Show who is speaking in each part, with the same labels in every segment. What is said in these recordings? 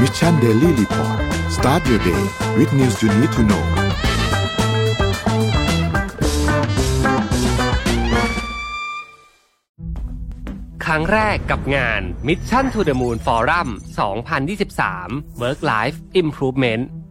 Speaker 1: Mission Daily Report start your day with news you need to know
Speaker 2: ครั้งแรกกับงาน Mission to the Moon Forum 2023 Work Life Improvement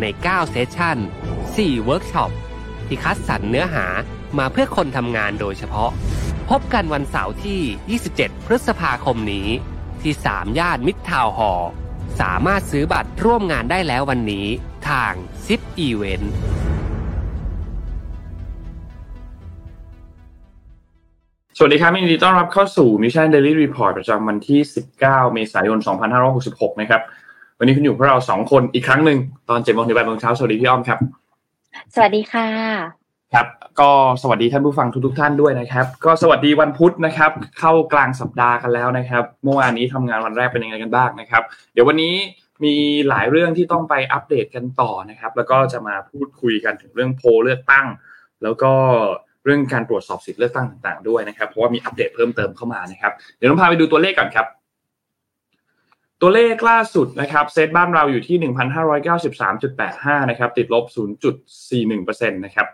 Speaker 2: ใน 9 session 4 เวิร์กช็อป ที่คัดสรรเนื้อหามาเพื่อคนทำงานโดยเฉพาะ พบกันวันเสาร์ที่ 27 พฤษภาคมนี้ ที่ 3 ย่านมิตรทาวน์ฮอสามารถซื้อบัตรร่วมงานได้แล้ววันนี้ ทางซิปอีเวนต์
Speaker 3: สวัสดีครับยินดีต้อนรับเข้าสู่ Mission Daily Report ประจำวันที่ 19 เมษายน 2566 นะครับ วันนี้คุณอยู่พวกเราสองคนอีกครั้งหนึ่งตอน7โมงถึง8โมงเช้าสวัสดีพี่อ้อมครับ
Speaker 4: สวัสดีค่ะ
Speaker 3: ครับก็สวัสดีท่านผู้ฟังทุกๆท่านด้วยนะครับ ก็สวัสดีวันพุธนะครับ เข้ากลางสัปดาห์กันแล้วนะครับ เมื่อวานนี้ทำงานวันแรกเป็นยังไงกันบ้างนะครับ เดี๋ยววันนี้มีหลายเรื่องที่ต้องไปอัปเดตกันต่อนะครับ แล้วก็จะมาพูดคุยกันถึงเรื่องโพลเลือกตั้ง แล้วก็เรื่องการตรวจสอบสิทธิ์เลือกตั้งต่างๆด้วยนะครับ เพราะว่ามีอัปเดตเพิ่มเติมเข้ามานะครับ เดี๋ยวเราพาไปดูตัวเลขก่อนครับ ตัวเลขล่าสุดนะครับเซตบ้านเราอยู่ที่ 1,593.85 นะครับ ติดลบ 0.41%นะครับ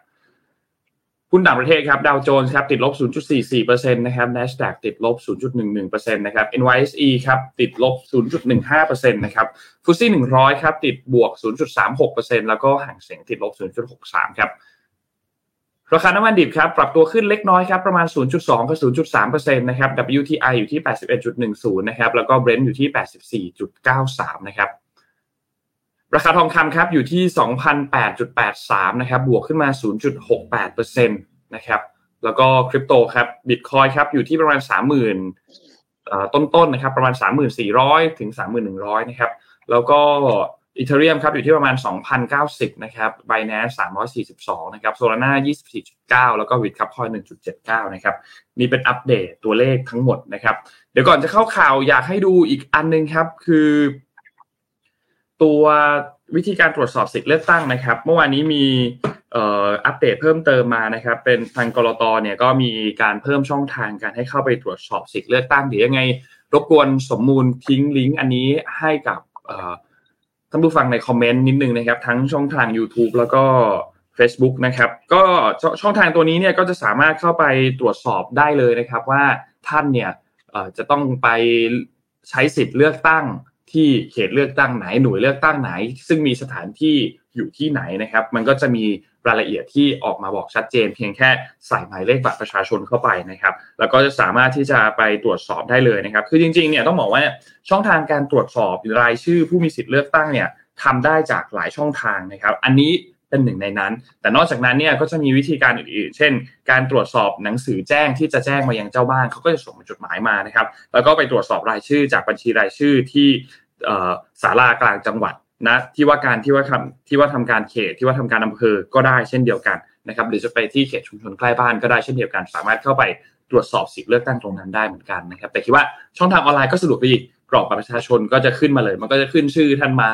Speaker 3: หุ้นต่างประเทศครับดาวโจนส์ครับติดลบ 0.44%นะครับ NASDAQ ติดลบ 0.11%นะครับ NYSE ครับติดลบ 0.15%นะครับฟุตซี่100 ครับติดบวก 0.36%แล้วก็ห่างเสียงติดลบ 0.63 ครับ ราคาน้ำมันดิบครับปรับตัวขึ้นเล็กน้อยครับประมาณ 0.2กับ0.3%นะครับ WTI อยู่ที่ 81.10 นะครับ แล้วก็ Brent อยู่ที่ 84.93 นะครับ ราคาทองคำครับอยู่ที่ 2,008.83 นะครับ บวกขึ้นมา 0.68%นะครับ แล้วก็คริปโตครับบิตคอยครับอยู่ที่ประมาณ 30,000ต้นๆนะครับ ประมาณ 3,400 ถึง 3,100 นะครับ แล้วก็ อีเทเรียมครับอยู่ที่ประมาณ 2,090 นะครับ Binance 342 นะครับ Solana 24.9 แล้วก็ w i t ครับ Coin 1.79 นะครับ นี่เป็นอัปเดตตัวเลขทั้งหมดนะครับ เดี๋ยวก่อนจะเข้าข่าวอยากให้ดูอีกอันนึงครับ คือ ตัววิธีการตรวจสอบสิทธิ์เลือกตั้งนะครับ เมื่อวานนี้มีอัปเดตเพิ่มเติมมานะครับ เป็นทางกรตเนี่ยก็มีการเพิ่มช่องทางการให้เข้าไปตรวจสอบสิทธิ์เลือกตั้งเดี๋ยวยังไง รบกวนสมมูลทิ้งลิงก์อันนี้ให้กับ ท่านผู้ฟังในคอมเมนต์นิดนึงนะครับ ทั้งช่องทาง YouTube แล้วก็ Facebook นะครับ ก็ช่องทางตัวนี้เนี่ยก็จะสามารถเข้าไปตรวจสอบได้เลยนะครับ ว่าท่านเนี่ยจะต้องไปใช้สิทธิ์เลือกตั้งที่เขตเลือกตั้งไหนหน่วยเลือกตั้งไหน ซึ่งมีสถานที่อยู่ที่ไหนนะครับ มันก็จะมี รายละเอียดที่ออกมาบอกชัดเจน เพียงแค่ใส่หมายเลขบัตรประชาชนเข้าไปนะครับแล้วก็จะสามารถที่จะไปตรวจสอบได้เลยนะครับ คือจริงๆเนี่ยต้องบอกว่าช่องทางการตรวจสอบรายชื่อผู้มีสิทธิ์เลือกตั้งเนี่ยทำได้จากหลายช่องทางนะครับ อันนี้เป็นหนึ่งในนั้น แต่นอกจากนั้นเนี่ยก็จะมีวิธีการอื่นๆ เช่น การตรวจสอบหนังสือแจ้งที่จะแจ้งมายังเจ้าบ้านเขาก็จะส่งจดหมายมานะครับ แล้วก็ไปตรวจสอบรายชื่อจากบัญชีรายชื่อที่ศาลากลางจังหวัด นะที่ว่าการที่ว่าทำที่ว่าทำการเขตที่ว่าทำการอำเภอก็ได้เช่นเดียวกันนะครับหรือจะไปที่เขตชุมชนใกล้บ้านก็ได้เช่นเดียวกัน สามารถเข้าไปตรวจสอบสิทธิเลือกตั้งตรงนั้นได้เหมือนกันนะครับ แต่คิดว่าช่องทางออนไลน์ก็สะดวกดีกกรอกบัตรประชาชนก็จะขึ้นมาเลย มันก็จะขึ้นชื่อท่านมา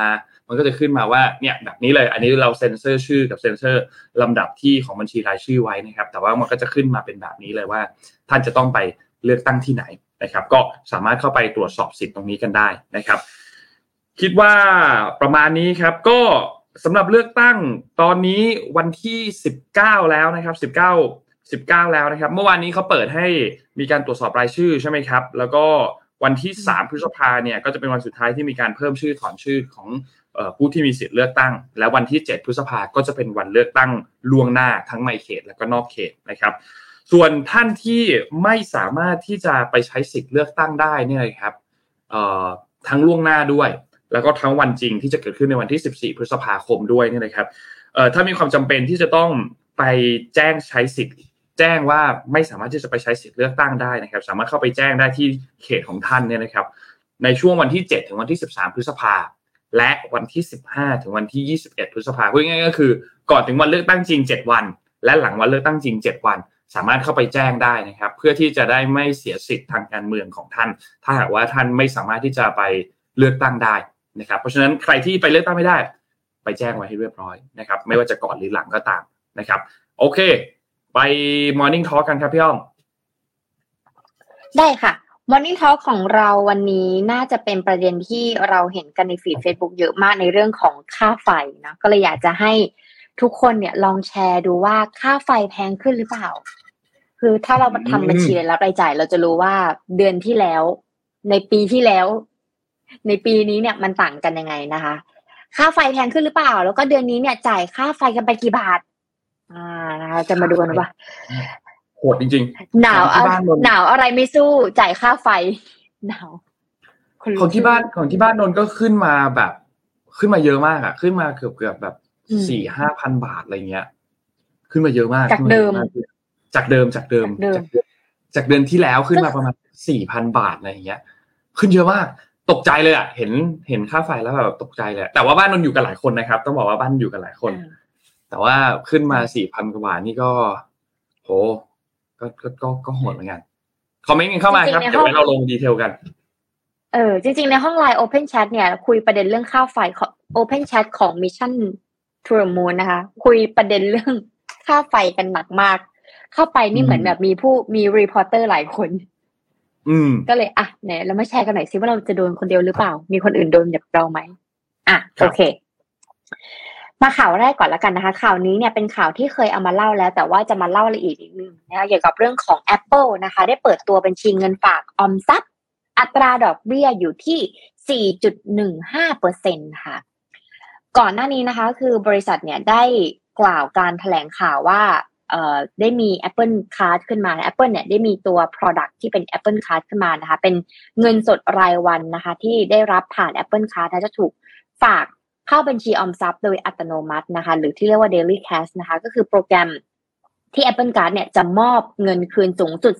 Speaker 3: มันก็จะขึ้นมาว่าเนี่ยแบบนี้เลย อันนี้เราเซ็นเซอร์ชื่อกับเซ็นเซอร์ลำดับที่ของบัญชีรายชื่อไว้นะครับ แต่ว่ามันก็จะขึ้นมาเป็นแบบนี้เลยว่า ท่านจะต้องไปเลือกตั้งที่ไหนนะครับ ก็สามารถเข้าไปตรวจสอบสิทธิ์ตรงนี้กันได้นะครับ คิดว่าประมาณนี้ครับ ก็สำหรับเลือกตั้งตอนนี้วันที่ 19 แล้วนะครับ 19 19 แล้วนะครับ เมื่อวานนี้เขาเปิดให้มีการตรวจสอบรายชื่อใช่ไหมครับ แล้วก็วันที่ 3 พฤษภาเนี่ยก็จะเป็นวันสุดท้ายที่มีการเพิ่มชื่อถอนชื่อของผู้ที่มีสิทธิ์เลือกตั้ง และวันที่ 7 พฤษภาก็จะเป็นวันเลือกตั้งล่วงหน้าทั้งในเขตและก็นอกเขตนะครับ ส่วนท่านที่ไม่สามารถที่จะไปใช้สิทธิ์เลือกตั้งได้เนี่ยครับทั้งล่วงหน้าด้วย แล้วก็ทั้งวันจริงที่จะเกิดขึ้นในวันที่ 14 พฤษภาคมด้วยนี่นะครับเอ่อถ้ามีความจำเป็นที่จะต้องไปแจ้งใช้สิทธิ์ แจ้งว่าไม่สามารถที่จะไปใช้สิทธิ์เลือกตั้งได้นะครับ สามารถเข้าไปแจ้งได้ที่เขตของท่านเนี่ยนะครับ ในช่วงวันที่ 7 ถึงวันที่ 13 พฤษภาและวันที่ 15 ถึงวันที่ 21 พฤษภาคมพูดง่ายๆก็คือ ก่อนถึงวันเลือกตั้งจริง 7 วัน และหลังวันเลือกตั้งจริง 7 วัน สามารถเข้าไปแจ้งได้นะครับ เพื่อที่จะได้ไม่เสียสิทธิ์ทางการเมืองของท่าน ถ้าหากว่าท่านไม่สามารถที่จะไปเลือกตั้งได้ นะครับเพราะฉะนั้นใครที่ไปเลือกตั้งไม่ได้ ไปแจ้งไว้ให้เรียบร้อยนะครับไม่ว่าจะก่อนหรือหลังก็ตามนะครับโอเค ไป Morning Talk กันครับพี่อ้อม
Speaker 4: ได้ค่ะ Morning Talk ของเราวันนี้น่าจะเป็นประเด็นที่เราเห็นกันในฟีด Facebook เยอะมากในเรื่องของค่าไฟนะก็เลยอยากจะให้ทุกคนเนี่ยลองแชร์ดูว่าค่าไฟแพงขึ้นหรือเปล่า คือถ้าเราทำบัญชีรายรับรายจ่าย เราจะรู้ว่าเดือนที่แล้ว ในปีที่แล้ว ในปีนี้เนี่ยมันต่างกันยังไงนะคะ ค่าไฟแพงขึ้นหรือเปล่า แล้วก็เดือนนี้เนี่ยจ่ายค่าไฟกันไปกี่บาท อ่านะคะจะมาดูกันว่า
Speaker 3: โหดจริง
Speaker 4: หนาว
Speaker 3: ที่บ้านนนท์
Speaker 4: หนาวอะไรไม่สู้จ่ายค่าไฟ หนาวคุณ
Speaker 3: ๆ
Speaker 4: รู้
Speaker 3: ของที่บ้านของที่บ้านนนท์ก็ขึ้นมาแบบ ขึ้นมาเยอะมากอะขึ้นมาเกือบเกือบแบบสี่ห้าพันบาทอะไรเงี้ย ขึ้นมาเยอะมาก
Speaker 4: จากเดิม
Speaker 3: ขึ้นมาเยอะากจากเดิมจากเดิม
Speaker 4: จากเดิม
Speaker 3: จากเดือนที่แล้วขึ้นมาประมาณสี่พันบาทอะไรอย่างเงี้ย ขึ้นเยอะมาก ตกใจเลยอะเห็นเห็นค่าไฟแล้วแบบตกใจเลยอะแต่ว่าบ้านนนท์อยู่กันหลายคนนะครับ ต้องบอกว่าบ้านอยู่กันหลายคน
Speaker 4: อ่า
Speaker 3: แต่ว่าขึ้นมาสี่พันกว่าบาทนี่ก็ โหก็ก็ก็ก็โหดเหมือนกันคอมเมนต์กันเข้ามาครับ
Speaker 4: จริงๆใน
Speaker 3: เดี๋ยว
Speaker 4: ห้อง
Speaker 3: ไว้เราลงดีเทลกัน
Speaker 4: เออจริง ๆ ในห้องไลน์ Open Chat เนี่ย คุยประเด็นเรื่องค่าไฟของ Open Chat ของ Mission to the Moon นะคะ คุยประเด็นเรื่องค่าไฟกันหนักมาก เข้าไปนี่
Speaker 3: อืม
Speaker 4: เหมือนแบบมีผู้มีรีพอร์เตอร์หลายคน
Speaker 3: อืม
Speaker 4: ก็เลยอะเนี่ยเรามาแชร์กันหน่อยสิว่าเราจะโดนคนเดียวหรือเปล่า มีคนอื่นโดนแบบเราไหมอะ
Speaker 3: ครับ
Speaker 4: โอเค มาข่าวแรกก่อนแล้วกันนะคะ ข่าวนี้เนี่ยเป็นข่าวที่เคยเอามาเล่าแล้ว แต่ว่าจะมาเล่าละเอียดอีกนึงนะคะเกี่ยวกับเรื่องของ Apple นะคะ ได้เปิดตัวบัญชีเงินฝากออมทรัพย์ อัตราดอกเบี้ยอยู่ที่ 4.15เปอร์เซ็นค่ะ ก่อนหน้านี้นะคะ คือบริษัทเนี่ยได้กล่าวการแถลงข่าวว่าเอ่อ ได้มี Apple Card ขึ้นมา Apple เนี่ยได้มีตัว Product ที่เป็น Apple Card ขึ้นมานะคะ เป็นเงินสดรายวันนะคะ ที่ได้รับผ่าน Apple Card นะจะถูกฝากเข้าบัญชีออมทรัพย์โดยอัตโนมัตินะคะ หรือที่เรียกว่า Daily Cash นะคะ ก็คือโปรแกรม ที่ Apple Card เนี่ยจะมอบเงินคืนสูงสุด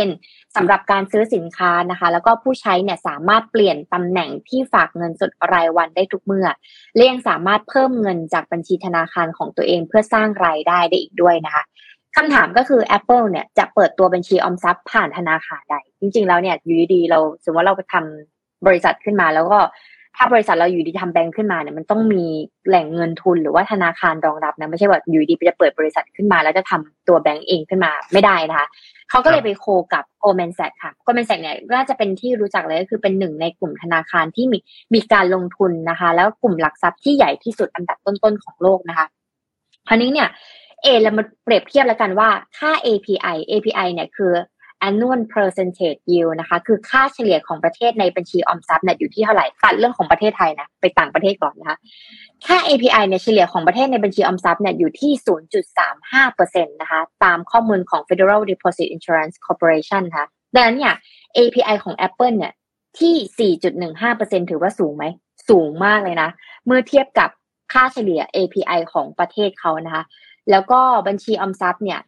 Speaker 4: 3%สำหรับการซื้อสินค้านะคะ แล้วก็ผู้ใช้เนี่ยสามารถเปลี่ยนตำแหน่งที่ฝากเงินสดรายวันได้ทุกเมื่อและยังสามารถเพิ่มเงินจากบัญชีธนาคารของตัวเองเพื่อสร้างรายได้ได้อีกด้วยนะคะคำถามก็คือ Apple เนี่ยจะเปิดตัวบัญชีออมทรัพย์ผ่านธนาคารใด จริงๆ แล้วเนี่ยอยู่ดีๆเราสมมติว่าเราไปทำบริษัทขึ้นมาแล้วก็ ถ้าบริษัทเราอยู่ดีทำแบงค์ขึ้นมาเนี่ยมันต้องมีแหล่งเงินทุนหรือว่าธนาคารรองรับนะไม่ใช่ว่าอยู่ดีไปจะเปิดบริษัทขึ้นมาแล้วจะทำตัวแบงค์เองขึ้นมาไม่ได้นะคะเขาก็เลยไปโคกับ Goldman Sachs ค่ะ Goldman Sachs เนี่ยน่าจะเป็นที่รู้จักเลยก็คือเป็นหนึ่งในกลุ่มธนาคารที่มีมีการลงทุนนะคะ แล้วกลุ่มหลักทรัพย์ที่ใหญ่ที่สุดอันดับต้นๆของโลกนะคะคราวนี้เนี่ยเอเรามาเปรียบเทียบแล้วกันว่าค่า API API เนี่ยคือ annual percentage yield นะคะ คือค่าเฉลี่ยของประเทศในบัญชีออมทรัพย์เนี่ยอยู่ที่เท่าไหร่ตัดเรื่องของประเทศไทยนะไปต่างประเทศก่อนนะคะค่า API เนี่ยเฉลี่ยของประเทศในบัญชีออมทรัพย์เนี่ยอยู่ที่ 0.35%นะคะตามข้อมูลของ Federal Deposit Insurance Corporation นะคะดังนั้นเนี่ย API ของ Apple เนี่ยที่ 4.15%ถือว่าสูงไหม สูงมากเลยนะ เมื่อเทียบกับค่าเฉลี่ย API ของประเทศเขานะคะ แล้วก็บัญชีออมทรัพย์เนี่ย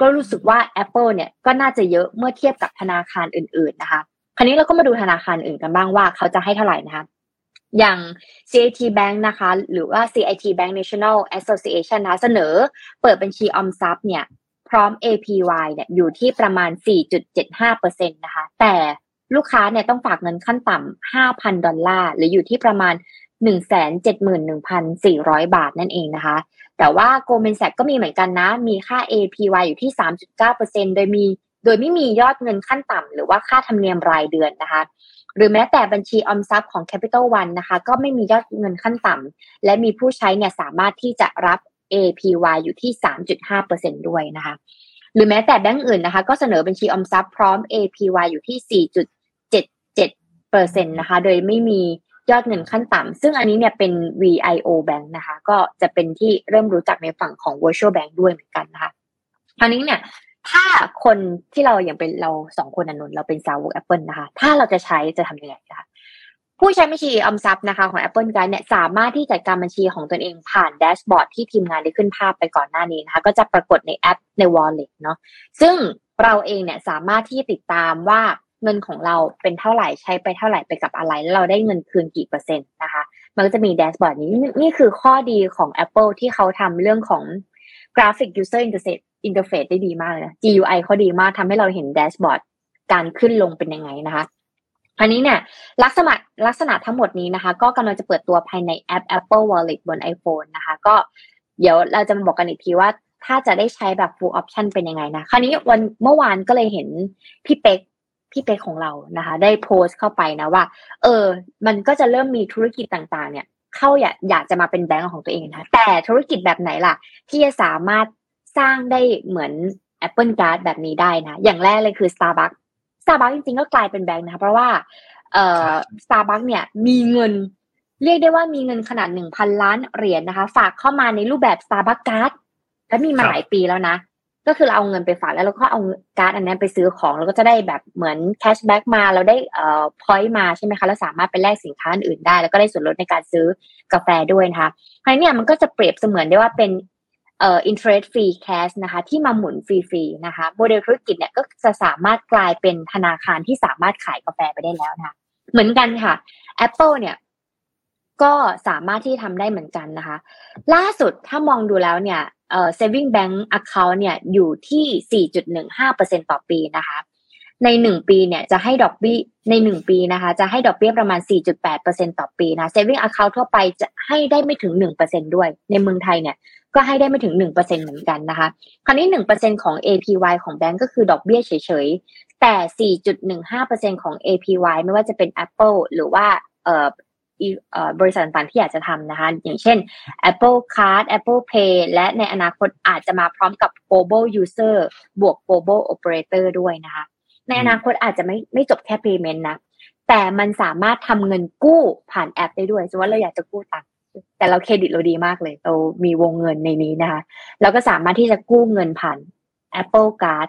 Speaker 4: ก็รู้สึกว่า Apple เนี่ยก็น่าจะเยอะเมื่อเทียบกับธนาคารอื่น ๆ นะคะ คราวนี้เราก็มาดูธนาคารอื่นกันบ้างว่าเขาจะให้เท่าไหร่นะคะ อย่าง CIT Bank นะคะ หรือว่า CIT Bank National Association นะเสนอ เปิดบัญชีออมทรัพย์เนี่ย พร้อม APY เนี่ยอยู่ที่ประมาณ 4.75%นะคะ แต่ลูกค้าเนี่ยต้องฝากเงินขั้นต่ำ5,000 ดอลลาร์ หรืออยู่ที่ประมาณ 171,400 บาทนั่นเองนะคะ แต่ว่า Goldman Sachs ก็มีเหมือนกันนะ มีค่า APY อยู่ที่ 3.9%โดยมีโดยไม่มียอดเงินขั้นต่ำหรือว่าค่าธรรมเนียมรายเดือนนะคะหรือแม้แต่บัญชีออมทรัพย์ของ Capital One นะคะก็ไม่มียอดเงินขั้นต่ำและมีผู้ใช้เนี่ยสามารถที่จะรับ APY อยู่ที่ 3.5%ด้วยนะคะหรือแม้แต่แบงก์อื่นนะคะก็เสนอบัญชีออมทรัพย์พร้อม APY อยู่ที่ 4.77%นะคะโดยไม่มี ยอดเงินขั้นต่ำซึ่งอันนี้เนี่ยเป็น VIO Bank นะคะ ก็จะเป็นที่เริ่มรู้จักในฝั่งของ Virtual Bank ด้วยเหมือนกันนะคะคราวนี้เนี่ยถ้าคนที่เราอย่างเป็นเราสองคนอนนเราเป็นสาวก Apple นะคะ ถ้าเราจะใช้จะทำยังไงนะคะผู้ใช้บัญชีออมทรัพย์นะคะของ Apple Guide เนี่ยสามารถที่จัดการบัญชีของตนเองผ่านแดชบอร์ดที่ทีมงานได้ขึ้นภาพไปก่อนหน้านี้นะคะ ก็จะปรากฏในแอปใน Wallet เนาะซึ่งเราเองเนี่ยสามารถที่ติดตามว่า เงินของเราเป็นเท่าไหร่ใช้ไปเท่าไหร่ไปกับอะไร แล้วเราได้เงินคืนกี่เปอร์เซ็นต์นะคะ มันก็จะมีแดชบอร์ดนี้นี่คือข้อดีของ Apple ที่เขาทำเรื่องของ Graphic User Interface Interface ได้ดีมากเลยนะ GUI เขาดีมากทำให้เราเห็นแดชบอร์ดการขึ้นลงเป็นยังไงนะคะ อันนี้เนี่ยลักษณะลักษณะทั้งหมดนี้นะคะ ก็กำลังจะเปิดตัวภายในแอป Apple Wallet บน iPhone นะคะ ก็เดี๋ยวเราจะมาบอกกันอีกทีว่าถ้าจะได้ใช้แบบ full option เป็นยังไงนะ คราวนี้วันเมื่อวานก็เลยเห็นพี่เป็ก พี่เป็กของเรานะคะ ได้โพสต์เข้าไปนะว่า เออ มันก็จะเริ่มมีธุรกิจต่างๆ เนี่ย เขาอยากอยากจะมาเป็นแบงก์ของตัวเองนะแต่ธุรกิจแบบไหนล่ะ ที่จะสามารถสร้างได้เหมือน Apple Card แบบนี้ได้นะ อย่างแรกเลยคือ Starbucks Starbucks จริงๆ ก็กลายเป็นแบงก์นะคะเพราะว่า เอ่อ Starbucks เนี่ยมีเงิน เรียกได้ว่ามีเงินขนาดหนึ่งพันล้านเหรียญนะคะ ฝากเข้ามาในรูปแบบ Starbucks Card และมีมาหลายปีแล้วนะ ก็คือเราเอาเงินไปฝากแล้วเราก็เอาการ์ดอันนั้นไปซื้อของแล้วก็จะได้แบบเหมือน cashback มาเราได้เอ่อ point มาใช่ไหมคะแล้วสามารถไปแลกสินค้าอื่นได้ แล้วก็ได้ส่วนลดในการซื้อกาแฟด้วยนะคะคราวนี้มันก็จะเปรียบเสมือนได้ว่าเป็นเอ่อ interest free cash นะคะที่มาหมุนฟรีๆนะคะโมเดลธุรกิจเนี่ยก็จะสามารถกลายเป็นธนาคารที่สามารถขายกาแฟไปได้แล้วนะคะเหมือนกันค่ะ Apple เนี่ย ก็สามารถที่ทำได้เหมือนกันนะคะ ล่าสุดถ้ามองดูแล้วเนี่ยเอ่อ saving bank account เนี่ยอยู่ที่ 4.15%ต่อปีนะคะ ในหนึ่งปีเนี่ยจะให้ดอกเบี้ยในหนึ่งปีนะคะ จะให้ดอกเบี้ยประมาณ 4.8%ต่อปีนะ saving account ทั่วไปจะให้ได้ไม่ถึง 1%ด้วย ในเมืองไทยเนี่ยก็ให้ได้ไม่ถึง 1%เหมือนกันนะคะ คราวนี้ 1%ของ APY ของแบงก์ก็คือดอกเบี้ยเฉยๆ แต่ 4.15%ของ APY ไม่ว่าจะเป็น Apple หรือว่าเอ่อ บริษัทต่างๆที่อยากจะทำนะคะ อย่างเช่น Apple Card Apple Pay และในอนาคตอาจจะมาพร้อมกับ global user บวก global operator ด้วยนะคะ ในอนาคตอาจจะไม่ไม่จบแค่ payment นะ แต่มันสามารถทำเงินกู้ผ่านแอปได้ด้วยสมมติว่าเราอยากจะกู้ตังค์แต่เราเครดิตเราดีมากเลย เรามีวงเงินในนี้นะคะเราก็สามารถที่จะกู้เงินผ่าน Apple Card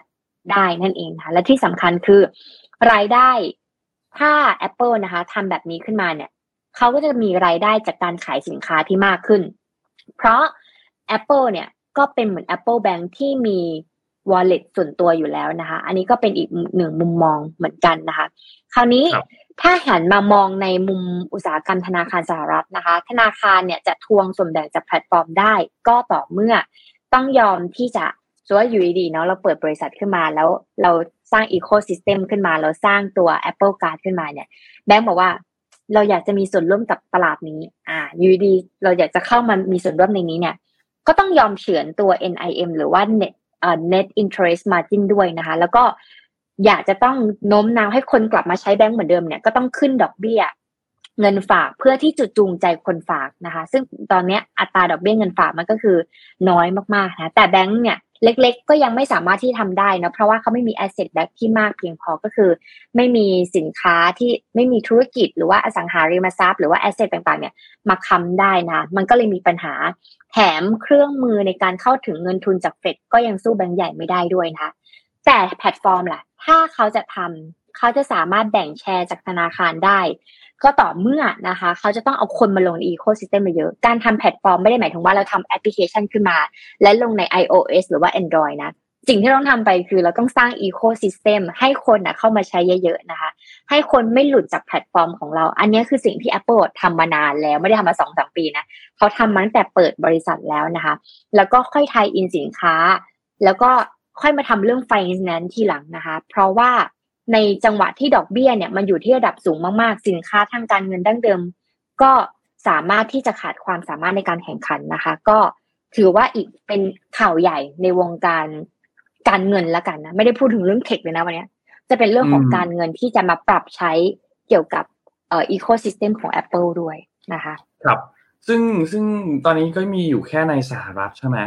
Speaker 4: ได้นั่นเองค่ะ และที่สำคัญคือรายได้ถ้า Apple นะคะทำแบบนี้ขึ้นมาเนี่ย เขาก็จะมีรายได้จากการขายสินค้าที่มากขึ้น เพราะ Apple เนี่ยก็เป็นเหมือน Apple Bank ที่มี wallet ส่วนตัวอยู่แล้วนะคะ อันนี้ก็เป็นอีกหนึ่งมุมมองเหมือนกันนะคะ คราวนี้ถ้าหันมามองในมุมอุตสาหกรรมธนาคารสหรัฐนะคะ ธนาคารเนี่ยจะทวงส่วนแบ่งจากแพลตฟอร์มได้ ก็ต่อเมื่อต้องยอมที่จะสมมติว่าอยู่ดีๆเนาะเราเปิดบริษัทขึ้นมาแล้วเราสร้าง ecosystem ขึ้นมา เราสร้างตัว Apple Card ขึ้นมาเนี่ยแบงก์บอกว่า เราอยากจะมีส่วนร่วมกับตลาดนี้ อ่าอยู่ดีเราอยากจะเข้ามามีส่วนร่วมในนี้เนี่ย ก็ต้องยอมเฉือนตัว NIM หรือว่า net เอ่อ net interest margin ด้วยนะคะ แล้วก็อยากจะต้องโน้มน้าวให้คนกลับมาใช้แบงก์เหมือนเดิมเนี่ยก็ต้องขึ้นดอกเบี้ย เงินฝากเพื่อที่จุดจูงใจคนฝากนะคะ ซึ่งตอนนี้อัตราดอกเบี้ยเงินฝากมันก็คือน้อยมากๆนะแต่แบงก์เนี่ย เล็กๆ ก็ยังไม่สามารถที่ทำได้นะเพราะว่าเขาไม่มี asset back ที่มากเพียงพอก็คือ ไม่มีสินค้าที่ไม่มีธุรกิจ หรือว่าอสังหาริมทรัพย์หรือว่า asset ต่างๆเนี่ยมาค้ำได้นะมันก็เลยมีปัญหา แถมเครื่องมือในการเข้าถึงเงินทุนจากเฟดก็ยังสู้แบงก์ใหญ่ไม่ได้ด้วยนะคะแต่แพลตฟอร์มล่ะ ถ้าเขาจะทำเขาจะสามารถแบ่งแชร์จากธนาคารได้ ก็ต่อเมื่อนะคะ เขาจะต้องเอาคนมาลงใน ecosystem มาเยอะ การทำแพลตฟอร์มไม่ได้หมายถึงว่าเราทำแอปพลิเคชันขึ้นมา และลงใน iOS หรือว่า Android นะสิ่งที่ต้องทำไปคือเราต้องสร้าง ecosystem ให้คนนะเข้ามาใช้เยอะๆนะคะ ให้คนไม่หลุดจากแพลตฟอร์มของเรา อันนี้คือสิ่งที่ Apple ทำมานานแล้วไม่ได้ทำมาสองสามปีนะเขาทำมาตั้งแต่เปิดบริษัทแล้วนะคะ แล้วก็ค่อย tie-in สินค้า แล้วก็ค่อยมาทำเรื่องไฟแนนซ์ทีหลังนะคะ เพราะว่า ในจังหวะที่ดอกเบี้ยเนี่ยมันอยู่ที่ระดับสูงมากๆ สินค้าทางการเงินดั้งเดิม ก็สามารถที่จะขาดความสามารถในการแข่งขันนะคะ ก็ถือว่าอีกเป็นข่าวใหญ่ในวงการการเงินละกันนะไม่ได้พูดถึงเรื่องเทคเลยนะวันนี้จะเป็นเรื่องของการเงินที่จะมาปรับใช้เกี่ยวกับเอ่ออีโคซิสเต็มของ Apple ด้วยนะคะ
Speaker 3: ครับ ซึ่งซึ่งตอนนี้ก็มีอยู่แค่ในสหรัฐใช่ไหม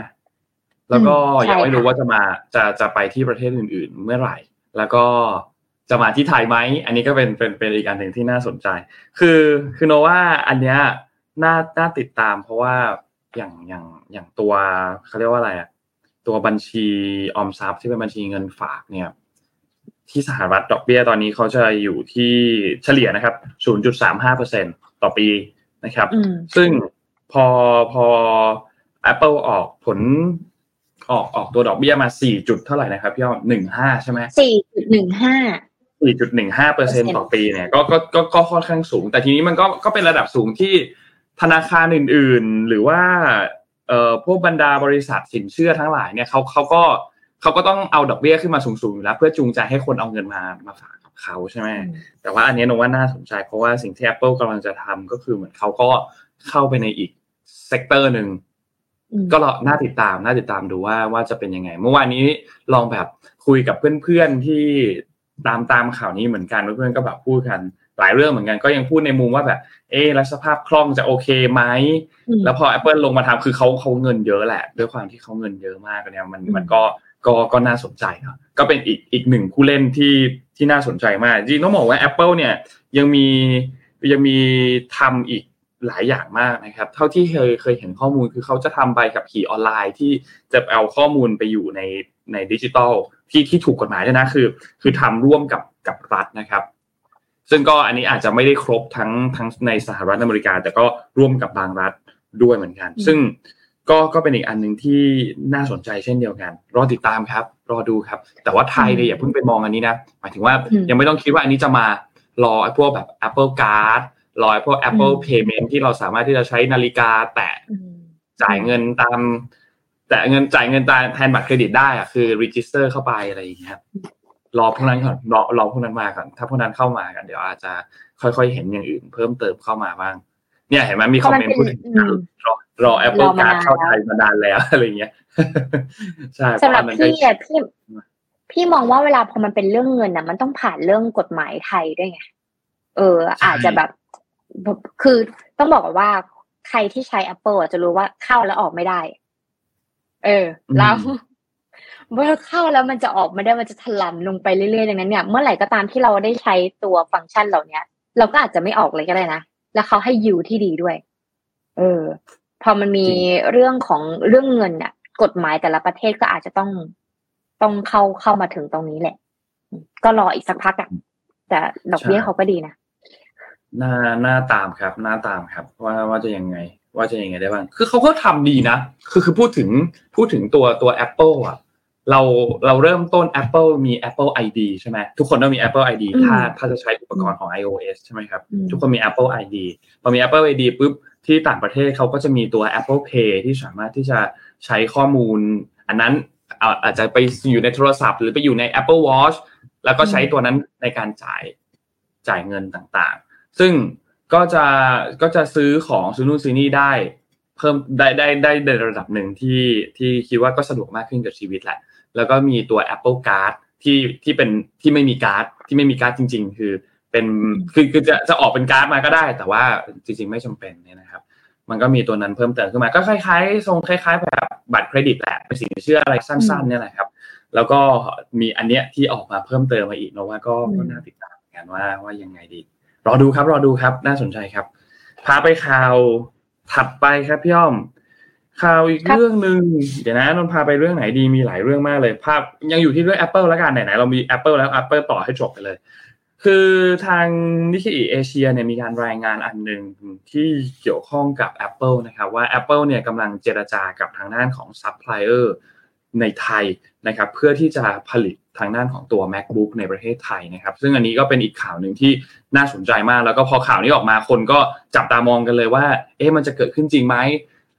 Speaker 3: แล้วก็ยังไม่รู้ว่าจะมาจะจะไปที่ประเทศอื่น ๆ เมื่อไหร่ แล้วก็ จะมาที่ไทยไหมอันนี้ก็เป็นเป็นเป็นอีกอันหนึ่งที่น่าสนใจ คือคือโนว่าอันเนี้ยน่าน่าติดตามเพราะว่าอย่างอย่างอย่างตัวเขาเรียกว่าอะไรอะตัวบัญชีออมทรัพย์ที่เป็นบัญชีเงินฝากเนี่ย ที่สหรัฐดอกเบี้ยตอนนี้เขาจะอยู่ที่เฉลี่ยนะครับ 0.35%ต่อปีนะครับ ซึ่งพอพอ Apple ออกผลออกออกตัวดอกเบี้ยมาสี่จุดเท่าไหร่นะครับพี่อ้อหนึ่งห้าใช่ไหม
Speaker 4: สี่จุดหนึ่งห้า
Speaker 3: สี่จุดหนึ่งห้าเปอร์เซ็นต่อปีเนี่ยก็ก็ก็ก็ค่อนข้างสูง แต่ทีนี้มันก็ก็เป็นระดับสูงที่ธนาคารอื่นๆ หรือว่าเอ่อพวกบรรดาบริษัทสินเชื่อทั้งหลายเนี่ยเขาเขาก็เขาก็ต้องเอาดอกเบี้ยขึ้นมาสูงๆอยู่แล้ว เพื่อจูงใจให้คนเอาเงินมามาฝากกับเขาใช่ไหมแต่ว่าอันนี้นับว่าน่าสนใจ เพราะว่าสิ่งที่ Apple กำลังจะทำก็คือเหมือนเขาก็เข้าไปในอีก sector หนึ่งก็รอน่าติดตามน่าติดตามดูว่าว่าจะเป็นยังไง เมื่อวานนี้ลองแบบคุยกับเพื่อนๆที่ ตามตามข่าวนี้เหมือนกันเพื่อนๆก็แบบพูดกัน หลายเรื่องเหมือนกันก็ยังพูดในมุมว่าแบบ เออแล้วสภาพคล่องจะโอเคไหมแล้วพอ Apple ลงมาทำคือเขาเขาเงินเยอะแหละ ด้วยความที่เขาเงินเยอะมากเนี่ยมันมันก็ก็ก็น่าสนใจเนาะก็เป็นอีกอีกหนึ่งผู้เล่นที่ที่น่าสนใจมากจริงต้องบอกว่า Apple เนี่ยยังมียังมีทำอีก หลายอย่างมากนะครับ เท่าที่เคยเคยเห็นข้อมูลคือเขาจะทำใบกับขี่ออนไลน์ที่จะเอาข้อมูลไปอยู่ในในดิจิตอลที่ที่ถูกกฎหมายด้วยนะคือ คือทำร่วมกับกับรัฐนะครับ ซึ่งก็อันนี้อาจจะไม่ได้ครบทั้งทั้งในสหรัฐอเมริกา แต่ก็ร่วมกับบางรัฐด้วยเหมือนกัน ซึ่งก็ก็เป็นอีกอันหนึ่งที่น่าสนใจเช่นเดียวกัน รอติดตามครับ รอดูครับ แต่ว่าไทยเนี่ยอย่าเพิ่งไปมองอันนี้นะหมายถึงว่ายังไม่ต้องคิดว่าอันนี้จะมารอไอ้พวกแบบ Apple Card รอไอ้พวก Apple Payment ที่เราสามารถที่จะใช้นาฬิกาแตะจ่ายเงินตาม แต่เงินจ่ายเงินตามแทนบัตรเครดิตได้อะคือ register เข้าไปอะไรอย่างเงี้ยรอพวกนั้นก่อนรอรอพวกนั้นมาก่อน ถ้าพวกนั้นเข้ามากันเดี๋ยวอาจจะค่อยๆเห็นอย่างอื่น เพิ่มเติมเข้ามาบ้าง เนี่ยเห็นไหมมีคอมเมนต์พูดถึงรอรอ Apple Card เข้าไทยมานานแล้วอะไรเงี้ยใช่
Speaker 4: สำหรับพี่อะพี่พี่มองว่าเวลาพอมันเป็นเรื่องเงินอะมันต้องผ่านเรื่องกฎหมายไทยด้วยไงเออ อาจจะแบบ คือต้องบอกว่าใครที่ใช้ Apple จะรู้ว่าเข้าแล้วออกไม่ได้ เออ แล้วเมื่อเข้าแล้วมันจะออกไม่ได้มันจะถลำลงไปเรื่อยๆดังนั้นเนี่ยเมื่อไหร่ก็ตามที่เราได้ใช้ตัวฟังก์ชันเหล่านี้เราก็อาจจะไม่ออกเลยก็ได้นะ แล้วเขาให้ยูที่ดีด้วย เออ พอมันมีเรื่องของเรื่องเงินเนี่ยกฎหมายแต่ละประเทศก็อาจจะต้องต้องเข้าเข้ามาถึงตรงนี้แหละ ก็รออีกสักพักอะแต่ดอกเบี้ยเขาก็ดีนะ
Speaker 3: ห น้าหน้าตามครับหน้าตามครับ ว่าว่าจะยังไง ว่าจะยังไงได้บ้างคือเขาก็ทำดีนะ คือคือพูดถึงพูดถึงตัวตัว Apple อะเราเราเริ่มต้น Apple มี Apple ID ใช่ไหมทุกคนต้องมี Apple ID ถ้าถ้าจะใช้อุปกรณ์ของ iOS ใช่ไหมครับทุกคนมี Apple ID พอมี Apple ID ปุ๊บที่ต่างประเทศเขาก็จะมีตัว Apple Pay ที่สามารถที่จะใช้ข้อมูล อันนั้นอาจจะไปอยู่ในโทรศัพท์ หรือไปอยู่ใน Apple Watch แล้วก็ใช้ตัวนั้นในการจ่ายจ่ายเงินต่างๆ ซึ่งก็จะก็จะซื้อของซื้อนู่นซื้อนี่ได้เพิ่มได้ได้ได้ในระดับหนึ่งที่ที่คิดว่าก็สะดวกมากขึ้นกับชีวิตแหละ แล้วก็มีตัว Apple Card ที่ที่เป็นที่ไม่มีการ์ดที่ไม่มีการ์ดจริง ๆ คือเป็นคือคือจะจะออกเป็นการ์ดมาก็ได้ แต่ว่าจริง ๆ ไม่จำเป็นเนี่ยนะครับ มันก็มีตัวนั้นเพิ่มเติมขึ้นมา ก็คล้ายๆทรงคล้าย ๆ แบบบัตรเครดิตแหละเป็นสินเชื่ออะไรสั้น ๆ เนี่ยแหละครับ แล้วก็มีอันเนี้ยที่ออกมาเพิ่มเติมมาอีกนะว่าก็ก็น่าติดตามกันว่าว่ายังไงดี รอดูครับรอดูครับน่าสนใจครับ พาไปข่าวถัดไปครับพี่อ้อม ข่าวอีกเรื่องหนึ่งเดี๋ยวนะนนพาไปเรื่องไหนดีมีหลายเรื่องมากเลยภาพยังอยู่ที่เรื่อง Apple แล้วกันไหนๆเรามี Apple แล้ว Apple ต่อให้จบไปเลย คือทางนิเคอิเอเชียเนี่ยมีการรายงานอันหนึ่งที่เกี่ยวข้องกับ Apple นะครับว่า Apple เนี่ยกำลังเจรจากับทางด้านของซัพพลายเออร์ในไทยนะครับเพื่อที่จะผลิต ทางด้านของตัว MacBook ในประเทศไทยนะครับ ซึ่งอันนี้ก็เป็นอีกข่าวหนึ่งที่น่าสนใจมาก แล้วก็พอข่าวนี้ออกมาคนก็จับตามองกันเลยว่า เอ๊ะมันจะเกิดขึ้นจริงไหม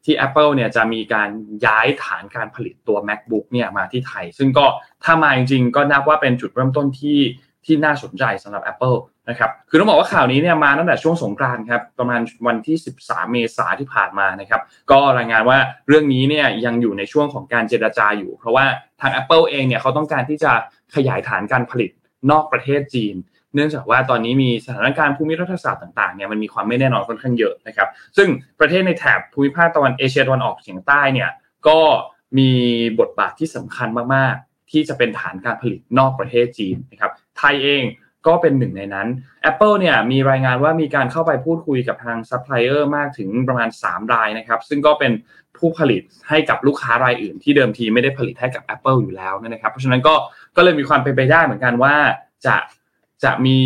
Speaker 3: ที่ Apple เนี่ยจะมีการย้ายฐานการผลิตตัว MacBook เนี่ยมาที่ไทย ซึ่งก็ถ้ามาจริงๆ ก็นับว่าเป็นจุดเริ่มต้นที่ที่น่าสนใจสำหรับ Apple นะครับคือต้องบอกว่าข่าวนี้เนี่ยมาตั้งแต่ช่วงสงกรานต์ครับประมาณวันที่ 13 เมษาที่ผ่านมานะครับก็รายงานว่าเรื่องนี้เนี่ยยังอยู่ในช่วงของการเจรจาอยู่ เพราะว่าทาง Apple เองเนี่ยเขาต้องการที่จะขยายฐานการผลิตนอกประเทศจีน เนื่องจากว่าตอนนี้มีสถานการณ์ภูมิรัฐศาสตร์ต่างๆเนี่ยมันมีความไม่แน่นอนค่อนข้างเยอะนะครับซึ่งประเทศในแถบภูมิภาคตะวันเอเชียตะวันออกเฉียงใต้เนี่ยก็มีบทบาทที่สำคัญมากๆ ที่จะเป็นฐานการผลิตนอกประเทศจีนนะครับไทยเอง ก็เป็นหนึ่งในนั้น Apple เนี่ยมีรายงานว่ามีการเข้าไปพูดคุยกับทางซัพพลายเออร์มากถึงประมาณ 3 รายนะครับ ซึ่งก็เป็นผู้ผลิตให้กับลูกค้ารายอื่น ที่เดิมทีไม่ได้ผลิตให้กับ Apple อยู่แล้วนะครับ เพราะฉะนั้นก็ก็เลยมีความเป็นไปได้เหมือนกันว่าจะจะมี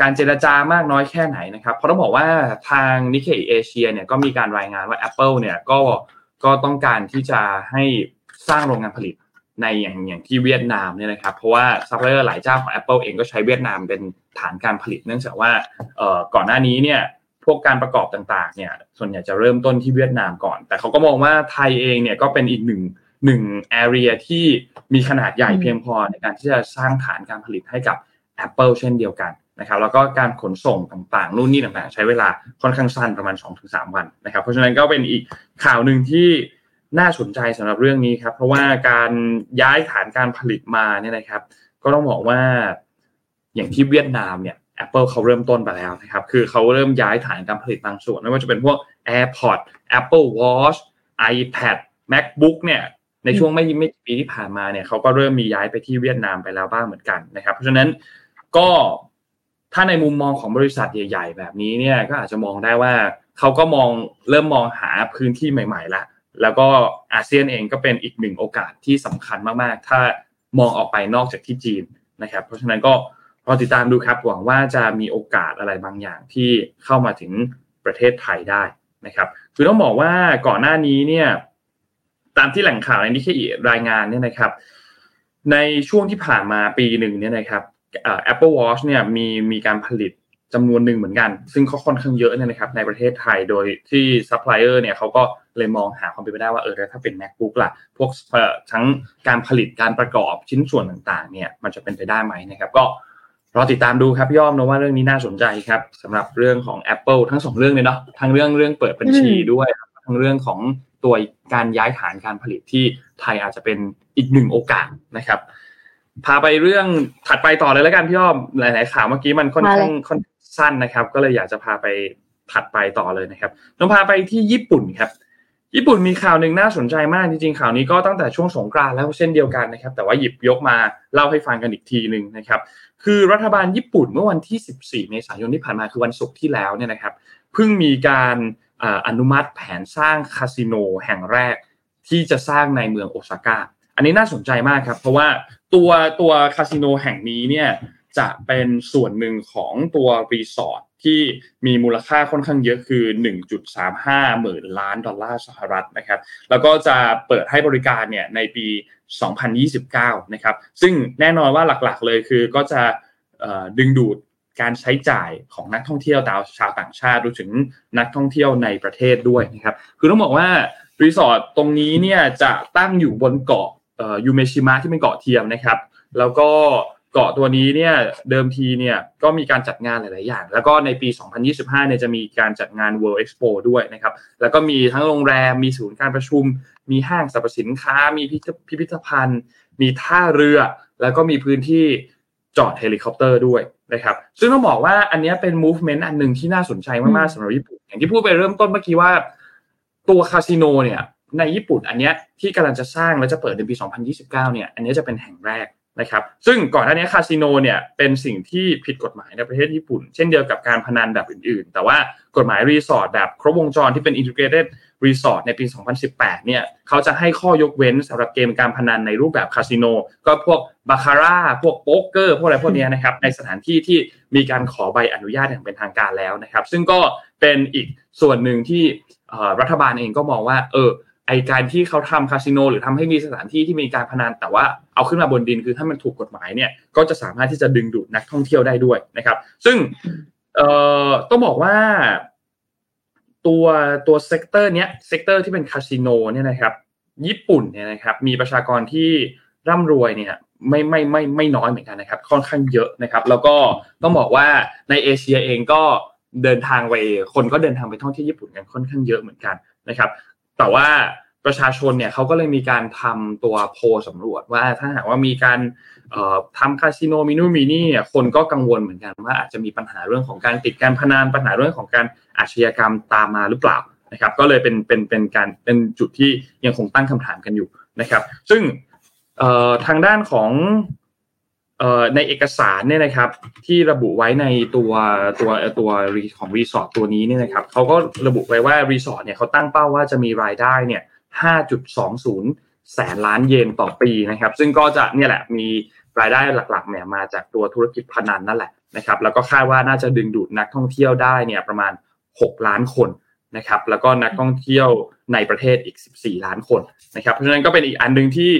Speaker 3: การเจรจามากน้อยแค่ไหนนะครับ เพราะต้องบอกว่าทางนิเคอิเอเชียเนี่ยก็มีการรายงานว่า Apple เนี่ยก็ก็ต้องการที่จะให้สร้างโรงงานผลิต ในอย่างอย่างที่เวียดนามเนี่ยนะครับเพราะว่าซัพพลายเออร์หลายเจ้าของ Apple เองก็ใช้เวียดนามเป็นฐานการผลิต เนื่องจากว่าเอ่อก่อนหน้านี้เนี่ยพวกการประกอบต่างๆเนี่ยส่วนใหญ่จะเริ่มต้นที่เวียดนามก่อน แต่เขาก็มองว่าไทยเองเนี่ยก็เป็นอีกหนึ่งหนึ่ง area ที่มีขนาดใหญ่เพียงพอในการที่จะสร้างฐานการผลิตให้กับ Apple เช่นเดียวกันนะครับแล้วก็การขนส่งต่างๆ นู่นนี่ต่างๆ ใช้เวลาค่อนข้างสั้นประมาณ 2-3 วันนะครับ เพราะฉะนั้นก็เป็นอีกข่าวหนึ่งที่ น่าสนใจสำหรับเรื่องนี้ครับ เพราะว่าการย้ายฐานการผลิตมาเนี่ยนะครับ ก็ต้องบอกว่าอย่างที่เวียดนามเนี่ย Apple เขาเริ่มต้นไปแล้วนะครับ คือเขาเริ่มย้ายฐานการผลิตบางส่วน ไม่ว่าจะเป็นพวก AirPods Apple Watch iPad MacBook เนี่ยในช่วงไม่ไม่ปีที่ผ่านมาเนี่ยเขาก็เริ่มมีย้ายไปที่เวียดนามไปแล้วบ้างเหมือนกันนะครับ เพราะฉะนั้นก็ถ้าในมุมมองของบริษัทใหญ่ ๆ แบบนี้เนี่ยก็อาจจะมองได้ว่าเขาก็มองเริ่มมองหาพื้นที่ใหม่ๆละ แล้วก็อาเซียนเองก็เป็นอีกหนึ่งโอกาสที่สำคัญมากๆ ถ้ามองออกไปนอกจากที่จีนนะครับ เพราะฉะนั้นก็รอติดตามดูครับ หวังว่าจะมีโอกาสอะไรบางอย่างที่เข้ามาถึงประเทศไทยได้นะครับ คือต้องบอกว่าก่อนหน้านี้เนี่ยตามที่แหล่งข่าวในนิเคอีรายงานเนี่ยนะครับ ในช่วงที่ผ่านมาปีหนึ่งเนี่ยนะครับ Apple Watch เนี่ยมีมีการผลิต จำนวนหนึ่งเหมือนกัน ซึ่งเขาค่อนข้างเยอะเนี่ยนะครับในประเทศไทยโดยที่ซัพพลายเออร์เนี่ยเขาก็เลยมองหาความเป็นไปได้ว่าเออถ้าเป็น macbook ล่ะ พวกทั้งการผลิตการประกอบชิ้นส่วนต่างๆ เนี่ยมันจะเป็นไปได้ไหมนะครับก็รอติดตามดูครับพี่อ้อมนะว่าเรื่องนี้น่าสนใจครับสำหรับเรื่องของ Apple ทั้งสองเรื่องเลยเนาะทั้งเรื่องเรื่องเปิดบัญชีด้วยทั้งเรื่องของตัวการย้ายฐานการผลิตที่ไทยอาจจะเป็นอีกหนึ่งโอกาสนะครับ พาไปเรื่องถัดไปต่อเลยแล้วกันพี่อ้อมหลาย ๆ ข่าวเมื่อกี้มันค่อนข้างค่อน สั้นนะครับ ก็เลยอยากจะพาไปถัดไปต่อเลยนะครับต้องพาไปที่ญี่ปุ่นครับ ญี่ปุ่นมีข่าวหนึ่งน่าสนใจมากจริงๆข่าวนี้ก็ตั้งแต่ช่วงสงกรานแล้วเช่นเดียวกันนะครับ แต่ว่าหยิบยกมาเล่าให้ฟังกันอีกทีหนึ่งนะครับ คือรัฐบาลญี่ปุ่นเมื่อวันที่ 14 เมษายนที่ผ่านมาคือวันศุกร์ที่แล้วเนี่ยนะครับเพิ่งมีการอนุมัติแผนสร้างคาสิโนแห่งแรกที่จะสร้างในเมืองโอซาก้าอันนี้น่าสนใจมากครับ เพราะว่าตัวตัวคาสิโนแห่งนี้เนี่ย จะเป็นส่วนหนึ่งของตัวรีสอร์ทที่มีมูลค่าค่อนข้างเยอะคือ 1.35 หมื่นล้านดอลลาร์สหรัฐนะครับ แล้วก็จะเปิดให้บริการเนี่ยในปี 2029 นะครับ ซึ่งแน่นอนว่าหลักๆเลยคือก็จะดึงดูดการใช้จ่ายของนักท่องเที่ยวดาวชาวต่างชาติรวมถึงนักท่องเที่ยวในประเทศด้วยนะครับ คือต้องบอกว่ารีสอร์ทตรงนี้เนี่ยจะตั้งอยู่บนเกาะยูเมชิมะที่เป็นเกาะเทียมนะครับ แล้วก็ เกาะตัวนี้เนี่ยเดิมทีเนี่ยก็มีการจัดงานหลาย ๆ อย่าง แล้วก็ในปี 2025 เนี่ยจะมีการจัดงาน World Expo ด้วยนะครับ แล้วก็มีทั้งโรงแรม มีศูนย์การประชุม มีห้างสรรพสินค้า มีพิพิธภัณฑ์ มีท่าเรือ แล้วก็มีพื้นที่จอดเฮลิคอปเตอร์ด้วยนะครับ ซึ่งต้องบอกว่าอันนี้เป็น movement อันหนึ่งที่น่าสนใจมาก ๆสำหรับญี่ปุ่น อย่างที่พูดไปเริ่มต้นเมื่อกี้ว่าตัวคาสิโนเนี่ยในญี่ปุ่นอันนี้ที่กำลังจะสร้างและจะเปิดในปี 2029 เนี่ย อันนี้จะเป็นแห่งแรก นะครับซึ่งก่อนหน้านี้คาสิโนเนี่ยเป็นสิ่งที่ผิดกฎหมายในประเทศญี่ปุ่น เช่นเดียวกับการพนันแบบอื่นๆ แต่ว่ากฎหมายรีสอร์ทแบบครบวงจรที่เป็น integrated resort ในปี 2018 เนี่ยเขาจะให้ข้อยกเว้นสำหรับเกมการพนันในรูปแบบคาสิโนก็พวกบาคาร่าพวกโป๊กเกอร์พวกอะไรพวกนี้นะครับในสถานที่ที่มีการขอใบอนุญาตอย่างเป็นทางการแล้วนะครับ ซึ่งก็เป็นอีกส่วนหนึ่งที่รัฐบาลเองก็มองว่าเออ ไอการที่เขาทำคาสิโนหรือทำให้มีสถานที่ที่มีการพนันแต่ว่าเอาขึ้นมาบนดินคือถ้ามันถูกกฎหมายเนี่ยก็จะสามารถที่จะดึงดูดนักท่องเที่ยวได้ด้วยนะครับ ซึ่งเอ่อต้องบอกว่าตัวตัว sector เนี้ย sector ที่เป็นคาสิโนเนี่ยนะครับ ญี่ปุ่นเนี่ยนะครับ มีประชากรที่ร่ำรวยเนี่ยไม่ไม่ไม่ไม่น้อยเหมือนกันนะครับ ค่อนข้างเยอะนะครับ แล้วก็ต้องบอกว่าในเอเชียเองก็เดินทางไปคนก็เดินทางไปท่องเที่ยวญี่ปุ่นกันค่อนข้างเยอะเหมือนกันนะครับ แต่ว่าประชาชนเนี่ยเขาก็เลยมีการทำตัวโพลสำรวจว่าถ้าหากว่ามีการทำคาสิโนมินูมินี่เนี่คนก็กังวลเหมือนกันว่าอาจจะมีปัญหาเรื่องของการติดการพนันปัญหาเรื่องของการอาชญากรรมตามมาหรือเปล่านะครับก็เลยเป็นเป็นเป็นการเป็นจุดที่ยังคงตั้งคำถามกันอยู่นะครับ ซึ่งทางด้านของ ในเอกสารเนี่ยนะครับ ที่ระบุไว้ในตัวตัวตัวของรีสอร์ทตัวนี้เนี่ยนะครับเขาก็ระบุไว้ว่ารีสอร์ทเนี่ยเขาตั้งเป้าว่าจะมีรายได้เนี่ย5.20 แสนล้านเยนต่อปีนะครับ ซึ่งก็จะเนี่ยแหละมีรายได้หลักๆเนี่ยมาจากตัวธุรกิจพนันนั่นแหละนะครับ แล้วก็คาดว่าน่าจะดึงดูดนักท่องเที่ยวได้เนี่ยประมาณ 6 ล้านคนนะครับ แล้วก็นักท่องเที่ยวในประเทศอีก 14 ล้านคนนะครับ เพราะฉะนั้นก็เป็นอีกอันหนึ่งที่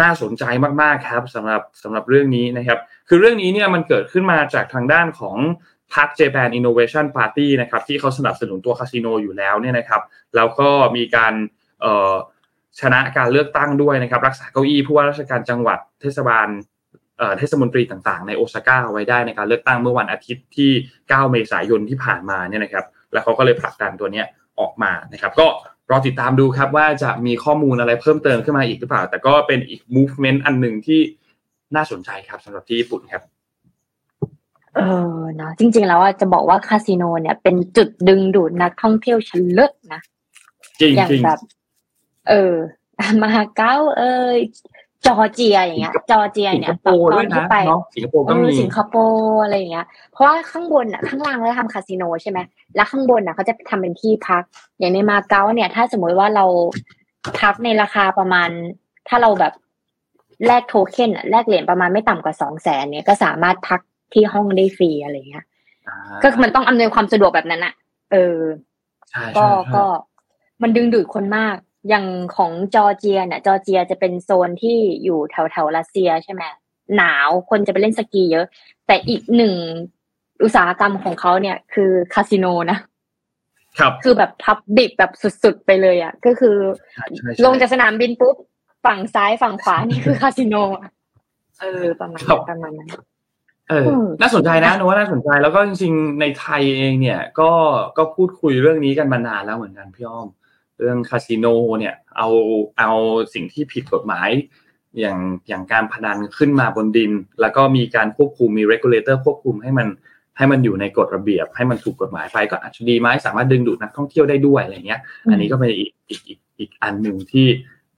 Speaker 3: น่าสนใจมากๆครับสำหรับสำหรับเรื่องนี้นะครับ คือเรื่องนี้เนี่ยมันเกิดขึ้นมาจากทางด้านของพรรค Japan Innovation Party นะครับที่เขาสนับสนุนตัวคาสิโนอยู่แล้วเนี่ยนะครับแล้วก็มีการชนะการเลือกตั้งด้วยนะครับ รักษาเก้าอี้ผู้ว่าราชการจังหวัดเทศบาลเทศมนตรีต่างๆ ในโอซาก้าไว้ได้ในการเลือกตั้งเมื่อวันอาทิตย์ที่ 9 เมษายนที่ผ่านมาเนี่ยนะครับ แล้วเขาก็เลยผลักดันตัวนี้ออกมานะครับ ก็ รอติดตามดูครับว่าจะมีข้อมูลอะไรเพิ่มเติมขึ้นมาอีกหรือเปล่า แต่ก็เป็นอีก movement อันหนึ่งที่น่าสนใจครับสำหรับที่ญี่ปุ่นครับ
Speaker 4: เออเนาะจริง ๆ แล้วจะบอกว่าคาสิโนเนี่ยเป็นจุดดึงดูดนักท่องเที่ยวชั้นเลิศนะ
Speaker 3: จริง
Speaker 4: อย่าง
Speaker 3: จริง
Speaker 4: แบบ เออมาเก๊าเอย จอร์เจียอย่างเงี้ย จอร์เจีย
Speaker 3: สิง
Speaker 4: เนี่
Speaker 3: ค
Speaker 4: ย
Speaker 3: โปร์
Speaker 4: ต
Speaker 3: ด้
Speaker 4: อ
Speaker 3: วนย
Speaker 4: ที่
Speaker 3: นะ
Speaker 4: ไป
Speaker 3: เนาะสิงคโปร์
Speaker 4: เอ
Speaker 3: ก็
Speaker 4: อ
Speaker 3: มี
Speaker 4: สิงคโปร์อะไรอย่างเงี้ย เพราะว่าข้างบนอะข้างล่างเขาจะทำคาสิโนใช่ไหมแล้วข้างบนอะเขาจะทำเป็นที่พัก อย่างในมาเก๊าเนี่ย ถ้าสมมติว่าเราพักในราคาประมาณ ถ้าเราแบบแลกโทเค็นอะแลกเหรียญประมาณไม่ต่ำกว่าสองแสนเนี่ยก็สามารถพักที่ห้องได้ฟรีอะไรเงี้ย
Speaker 3: อ่า
Speaker 4: ก็มันต้องอำนวยความสะดวกแบบนั้นอะเออ
Speaker 3: ใช่
Speaker 4: ก็
Speaker 3: ใช่ใช่
Speaker 4: ก็มันดึงดูดคนมาก อย่างของจอร์เจียเนี่ยจอร์เจียจะเป็นโซนที่อยู่แถวแถวรัสเซียใช่ไหมหนาวคนจะไปเล่นสกีเยอะ แต่อีกหนึ่งอุตสาหกรรมของเขาเนี่ยคือคาสิโนนะ
Speaker 3: ครับ
Speaker 4: คือแบบพับบิกแบบสุดๆไปเลยอะก็คือ
Speaker 3: ใช่ใช่ใช่
Speaker 4: ลงจากสนามบินปุ๊บฝั่งซ้ายฝั่งขวานี่คือคาสิโนอะเออประมาณนั้นประมาณนั้น
Speaker 3: เออ
Speaker 4: อืม
Speaker 3: น่าสนใจนะนึกว่าน่าสนใจแล้วก็จริงๆในไทยเองเนี่ย ก็ก็พูดคุยเรื่องนี้กันมานานแล้วเหมือนกันพี่อ้อม เรื่องคาสิโนเนี่ยเอาเอาสิ่งที่ผิดกฎหมาย อย่างอย่างการพนันขึ้นมาบนดิน แล้วก็มีการควบคุมมี regulator ควบคุมให้มันให้มันอยู่ในกฎระเบียบ ให้มันถูกกฎหมายไปก็อาจจะดีไหมสามารถดึงดูดนักท่องเที่ยวได้ด้วยอะไรเงี้ย อันนี้ก็เป็นอีกอีกอีกอีกอันหนึ่งที่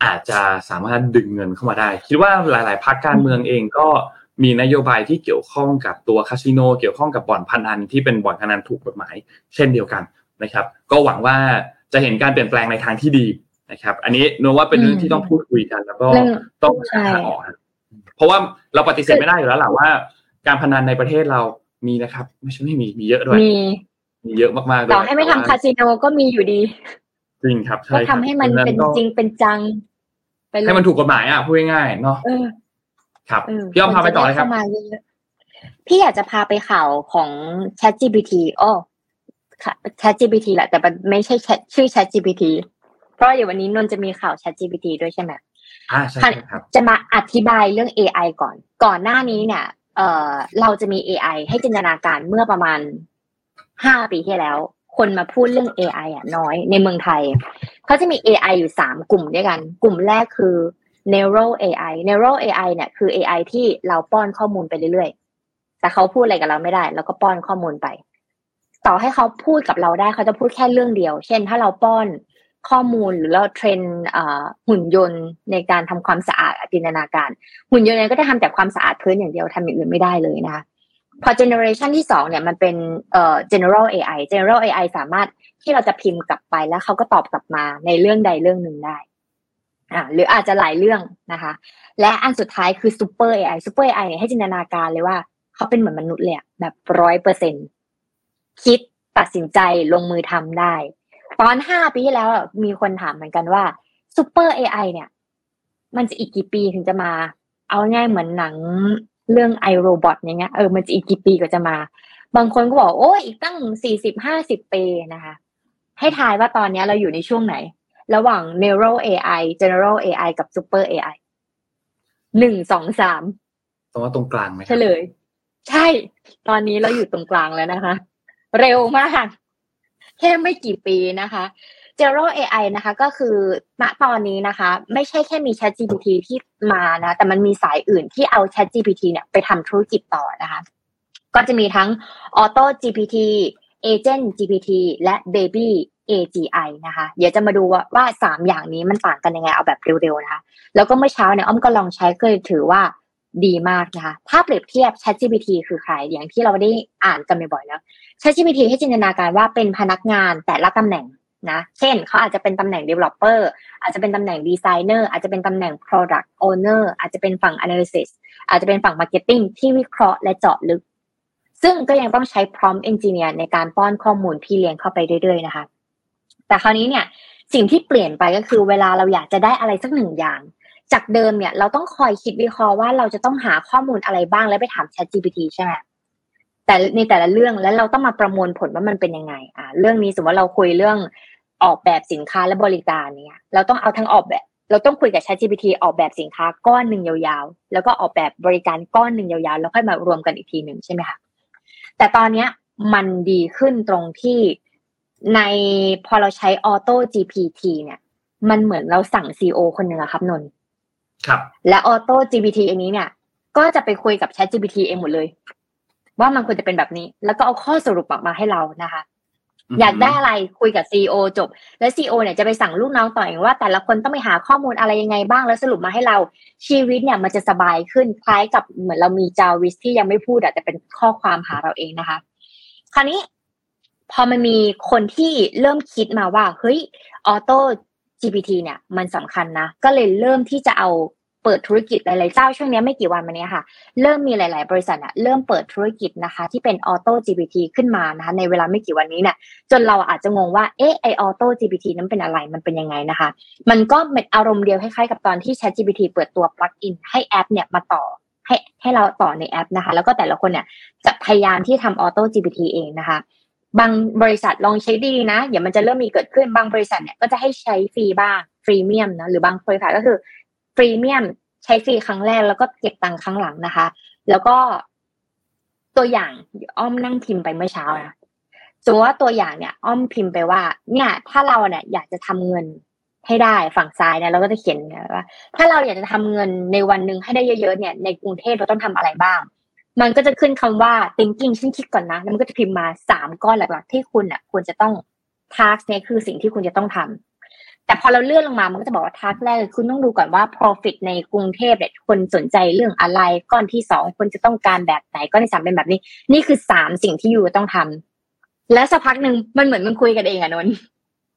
Speaker 3: อาจจะสามารถดึงเงินเข้ามาได้ คิดว่าหลาย ๆพรรคการเมืองเองก็มีนโยบายที่เกี่ยวข้องกับตัวคาสิโน เกี่ยวข้องกับบ่อนพนันที่เป็นบ่อนพนันถูกกฎหมาย เช่นเดียวกันนะครับ ก็หวังว่า จะเห็นการเปลี่ยนแปลงในทางที่ดีนะครับ อันนี้โนว่าเป็นเรื่องที่ต้องพูดคุยกัน แล้วก็
Speaker 4: เรื่อง
Speaker 3: ต้องหา
Speaker 4: ใช่
Speaker 3: ทางออกครับเพราะว่าเราปฏิเสธไม่ได้อยู่แล้วแหละว่า การพนันในประเทศเรามีนะครับ ไม่ใช่ไม่มีมีเยอะด้วย
Speaker 4: มี
Speaker 3: มีเยอะมากๆด้วย
Speaker 4: ต่อให้ไม่ทำ
Speaker 3: แต่ว่
Speaker 4: คาสิโนก็มีอยู่ดี
Speaker 3: จริงครับ
Speaker 4: ก็
Speaker 3: ใช่ครับ
Speaker 4: ทำให้มัน
Speaker 3: พาะฉะ
Speaker 4: เป็น
Speaker 3: ก็
Speaker 4: จริงเป็นจังไปเลย
Speaker 3: ให้มันถูกกฎหมายอะพูดง่ายๆเนาะ
Speaker 4: เออ
Speaker 3: ครับ
Speaker 4: เออ
Speaker 3: พี่อ้อมพาไปต่อเลยครับ
Speaker 4: นจะด้ข้ามาเยอะๆพี่อยากจะพาไปข่าวของ ChatGPT อ้อ ค่ะ ChatGPT แหละ แต่มันไม่ใช่ Chat ชื่อ ChatGPT เพราะเดี๋ยววันนี้นนท์จะมีข่าว ChatGPT ด้วยใช่ไหม
Speaker 3: อ่าใช่ครับ
Speaker 4: จะมาอธิบายเรื่อง AI ก่อน ก่อนหน้านี้เนี่ย เอ่อเราจะมี AI ให้จินตนาการเมื่อประมาณห้าปีที่แล้ว คนมาพูดเรื่อง AI อะน้อยในเมืองไทยเขาจะมี AI อยู่สามกลุ่มด้วยกัน กลุ่มแรกคือ neural AI neural AI เนี่ยคือ AI ที่เราป้อนข้อมูลไปเรื่อยๆ แต่เขาพูดอะไรกับเราไม่ได้ แล้วก็ป้อนข้อมูลไป ต่อให้เขาพูดกับเราได้เขาจะพูดแค่เรื่องเดียว เช่น ถ้าเราป้อนข้อมูลหรือเราเทรนหุ่นยนต์ในการทำความสะอาดจินตนาการ หุ่นยนต์เนี่ยก็จะทำแต่ความสะอาดพื้นอย่างเดียวทำอย่างอื่นไม่ได้เลยนะคะพอ generation ที่สองเนี่ยมันเป็นเอ่อ general AI general AI สามารถที่เราจะพิมพ์กลับไปแล้วเขาก็ตอบกลับมาในเรื่องใดเรื่องหนึ่งได้อ่าหรืออาจจะหลายเรื่องนะคะ และอันสุดท้ายคือ super AI super AI เนี่ยให้จินตนาการเลยว่าเขาเป็นเหมือนมนุษย์เลยแบบร้อยเปอร์เซ็นต์ คิดตัดสินใจลงมือทำได้ ตอนห้าปีที่แล้วอะมีคนถามเหมือนกันว่า super AI เนี่ย มันจะอีกกี่ปีถึงจะมา เอาง่ายเหมือนหนังเรื่องไอโรบอทอย่างเงี้ยเออมันจะอีกกี่ปีก็จะมา บางคนก็บอกโอ้ยอีกตั้งสี่สิบห้าสิบปีนะคะ ให้ทายว่าตอนเนี้ยเราอยู่ในช่วงไหน ระหว่าง neural AI general AI กับ super AI หนึ่งสองสาม
Speaker 3: ตรงว่าตรงกลางไหมค
Speaker 4: เฉ
Speaker 3: รับ
Speaker 4: ลย ใช่ ตอนนี้เราอยู่ตรงกลางแล้วนะคะ เร็วมากแค่ไม่กี่ปีนะคะ General AI นะคะ ก็คือณตอนนี้นะคะ ไม่ใช่แค่มี Chat GPT ที่มานะ แต่มันมีสายอื่นที่เอา Chat GPT เนี่ยไปทำธุรกิจต่อนะคะ ก็จะมีทั้ง Auto GPT Agent GPT และ Baby AGI นะคะ เดี๋ยวจะมาดูว่าว่าสามอย่างนี้มันต่างกันยังไงเอาแบบเร็วๆนะคะ แล้วก็เมื่อเช้าเนี่ยอ้อมก็ลองใช้ก็เลยถือว่าดีมากนะคะ ถ้าเปรียบเทียบ ChatGPT คือใคร อย่างที่เราได้อ่านกันบ่อยๆแล้ว ChatGPT ให้จินตนาการว่าเป็นพนักงานแต่ละตำแหน่งนะ เช่นเขาอาจจะเป็นตำแหน่ง developer อาจจะเป็นตำแหน่ง designer อาจจะเป็นตำแหน่ง product owner อาจจะเป็นฝั่ง analysis อาจจะเป็นฝั่ง marketing ที่วิเคราะห์และเจาะลึก ซึ่งก็ยังต้องใช้ prompt engineer ในการป้อนข้อมูลพี่เลี้ยงเข้าไปเรื่อยๆนะคะ แต่คราวนี้เนี่ยสิ่งที่เปลี่ยนไปก็คือเวลาเราอยากจะได้อะไรสักหนึ่งอย่าง จากเดิมเนี่ยเราต้องคอยคิดวิเคราะห์ว่าเราจะต้องหาข้อมูลอะไรบ้างแล้วไปถาม Chat GPT ใช่ไหม แต่ในแต่ละเรื่องแล้วเราต้องมาประมวลผลว่ามันเป็นยังไง อ่า เรื่องนี้สมมติว่าเราคุยเรื่องออกแบบสินค้าและบริการเนี่ย เราต้องเอาทั้งออกแบบ เราต้องคุยกับ ChatGPT ออกแบบสินค้าก้อนหนึ่งยาวๆ แล้วก็ออกแบบบริการก้อนหนึ่งยาวๆ แล้วค่อยมารวมกันอีกทีหนึ่งใช่ไหมคะแต่ตอนเนี้ยมันดีขึ้นตรงที่ในพอเราใช้ Auto GPT เนี่ย มันเหมือนเราสั่ง CEO คนหนึ่งอะครับนนท์
Speaker 3: ครับ
Speaker 4: และ Auto GPT อันนี้เนี่ย ก็จะไปคุยกับ Chat GPT เองหมดเลย ว่ามันควรจะเป็นแบบนี้ แล้วก็เอาข้อสรุปออกมาให้เรานะคะ อยากได้อะไรคุยกับซีอจบ แล้วซีอเนี่ยจะไปสั่งลูกน้องต่อเองว่า แต่ละคนต้องไปหาข้อมูลอะไรยังไงบ้างแล้วสรุปมาให้เราชีวิตเนี่ยมันจะสบายขึ้นคล้ายกับเหมือนเรามีจาวิสที่ยังไม่พูดอะแต่เป็นข้อความหาเราเองนะคะ คราวนี้พอมันมีคนที่เริ่มคิดมาว่า เฮ้ยAuto GPT เนี่ย มันสำคัญนะ ก็เลยเริ่มที่จะเอา เปิดธุรกิจหลาย ๆ เจ้าช่วงนี้ไม่กี่วันมานี้ค่ะ เริ่มมีหลาย ๆ บริษัทอะเริ่มเปิดธุรกิจนะคะ ที่เป็นออโต้ GPT ขึ้นมานะคะในเวลาไม่กี่วันนี้เนี่ยจนเราอาจจะงงว่าเอ๊ะไอออโต้ GPT นั้นเป็นอะไรมันเป็นยังไงนะคะ มันก็เป็นอารมณ์เดียวคล้าย ๆ กับตอนที่ Chat GPT เปิดตัว plug-in ให้แอปเนี่ยมาต่อให้ให้เราต่อในแอปนะคะ แล้วก็แต่ละคนเนี่ยจะพยายามที่ทำออโต้ GPT เองนะคะบางบริษัทลองเช็คดีๆนะเดี๋ยวมันจะเริ่มมีเกิดขึ้นบางบริษัทเนี่ยก็จะให้ใช้ฟรีบ้างฟรีเมียมนะหรือบางบริษัทก็คือ ฟรีเมียมใช้ฟรีครั้งแรกแล้วก็เก็บตังค์ครั้งหลังนะคะ แล้วก็ตัวอย่างอ้อมนั่งพิมพ์ไปเมื่อเช้านะสมมติว่าตัวอย่างเนี่ย อ้อมพิมพ์ไปว่า เนี่ย ถ้าเราเนี่ยอยากจะทำเงินให้ได้ฝั่งซ้ายเนี่ยเราก็จะเขียนว่าถ้าเราอยากจะทำเงินในวันหนึ่งให้ได้เยอะๆเนี่ย ในกรุงเทพเราต้องทำอะไรบ้าง มันก็จะขึ้นคำว่า thinking ฉันคิดก่อนนะแล้วมันก็จะพิมพ์มาสามก้อนหลักๆ ที่คุณอะควรจะต้อง task เนี่ยคือสิ่งที่คุณจะต้องทำ แต่พอเราเลื่อนลงมามันก็จะบอกว่าทักแรกคุณต้องดูก่อนว่า profit ในกรุงเทพเนี่ยคนสนใจเรื่องอะไร ก้อนที่สองคนจะต้องการแบบไหนก้อนที่สามเป็นแบบนี้ นี่คือสามสิ่งที่ยูต้องทำและสักพักหนึ่งมันเหมือนมันคุยกันเองอะนนท์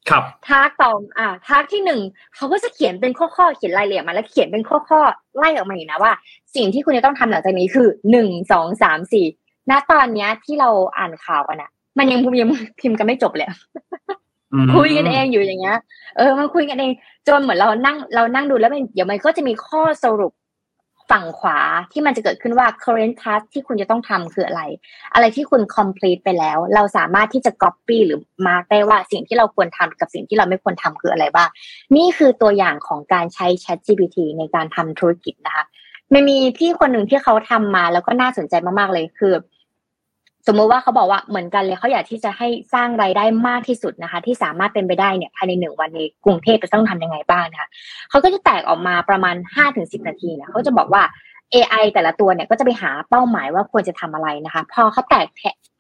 Speaker 3: ครับ
Speaker 4: ทักต่ออ่าทักที่หนึ่งเขาก็จะเขียนเป็นข้อๆเขียนรายละเอียดมาแล้วเขียนเป็นข้อๆไล่ออกมาอีกนะว่า สิ่งที่คุณจะต้องทำหลังจากนี้คือหนึ่งสองสามสี่ณตอนเนี้ยที่เราอ่านข่าวกันอะมันยังยังพิมพ์กันไม่จบเลย คุยกันเองอยู่อย่างเงี้ย เออมันคุยกันเองจนเหมือนเรานั่งเรานั่งดูแล้วมันเดี๋ยวมันก็จะมีข้อสรุปฝั่งขวาที่มันจะเกิดขึ้นว่า current task ที่คุณจะต้องทำคืออะไร อะไรที่คุณ complete ไปแล้ว เราสามารถที่จะ copy หรือ mark ได้ว่าสิ่งที่เราควรทำกับสิ่งที่เราไม่ควรทำคืออะไรบ้าง นี่คือตัวอย่างของการใช้ Chat GPT ในการทำธุรกิจนะคะมันมีพี่คนหนึ่งที่เขาทำมาแล้วก็น่าสนใจมากๆเลยคือ สมมติว่าเขาบอกว่าเหมือนกันเลยเขาอยากที่จะให้สร้างรายได้มากที่สุดนะคะ ที่สามารถเป็นไปได้เนี่ยภายในหนึ่งวันในกรุงเทพจะต้องทำยังไงบ้างนะคะเขาก็จะแตกออกมาประมาณห้าถึงสิบนาทีเนี่ยเขาจะบอกว่า AI แต่ละตัวเนี่ยก็จะไปหาเป้าหมายว่าควรจะทำอะไรนะคะ พอเขาแตก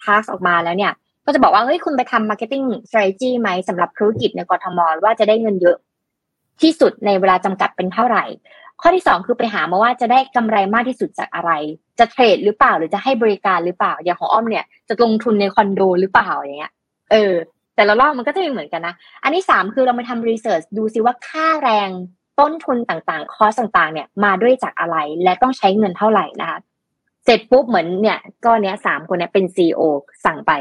Speaker 4: ทัสออกมาแล้วเนี่ย ก็จะบอกว่าเฮ้ยคุณไปทำ marketing strategy ไหมสำหรับธุรกิจในกรทมว่าจะได้เงินเยอะที่สุดในเวลาจำกัดเป็นเท่าไหร่ ข้อที่สองคือไปหามาว่าจะได้กำไรมากที่สุดจากอะไร จะเทรดหรือเปล่าหรือจะให้บริการหรือเปล่า อย่างของอ้อมเนี่ยจะลงทุนในคอนโดหรือเปล่าอย่างเงี้ย เออ แต่ละรอบมันก็จะไม่เหมือนกันนะ อันที่สามคือเรามาทำรีเสิร์ชดูซิว่าค่าแรงต้นทุนต่างๆ คอสต่างๆ เนี่ยมาด้วยจากอะไรและต้องใช้เงินเท่าไหร่นะคะเสร็จปุ๊บเหมือนเนี่ยก็เนี้ยสามคนเนี้ยเป็นซีอสั่งไป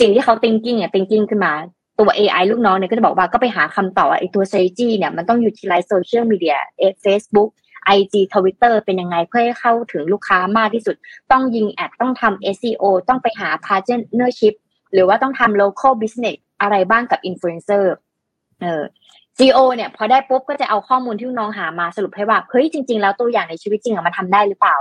Speaker 4: สิ่งที่เขา thinking เนี่ย thinking ขึ้นมา ตัว AI ลูกน้องเนี่ยก็จะบอกว่าก็ไปหาคำตอบไอ้ตัว strategy เนี่ยมันต้อง utilize social media Facebook IG Twitter เป็นยังไงเพื่อให้เข้าถึงลูกค้ามากที่สุด ต้องยิงแอดต้องทำ SEO ต้องไปหา partnership หรือว่าต้องทำ local business อะไรบ้างกับ influencer เออ CEO เนี่ยพอได้ปุ๊บก็จะเอาข้อมูลที่น้องหามาสรุปให้ว่าเฮ้ยจริง ๆ แล้วตัวอย่างในชีวิตจริงอะมันทำได้หรือเปล่า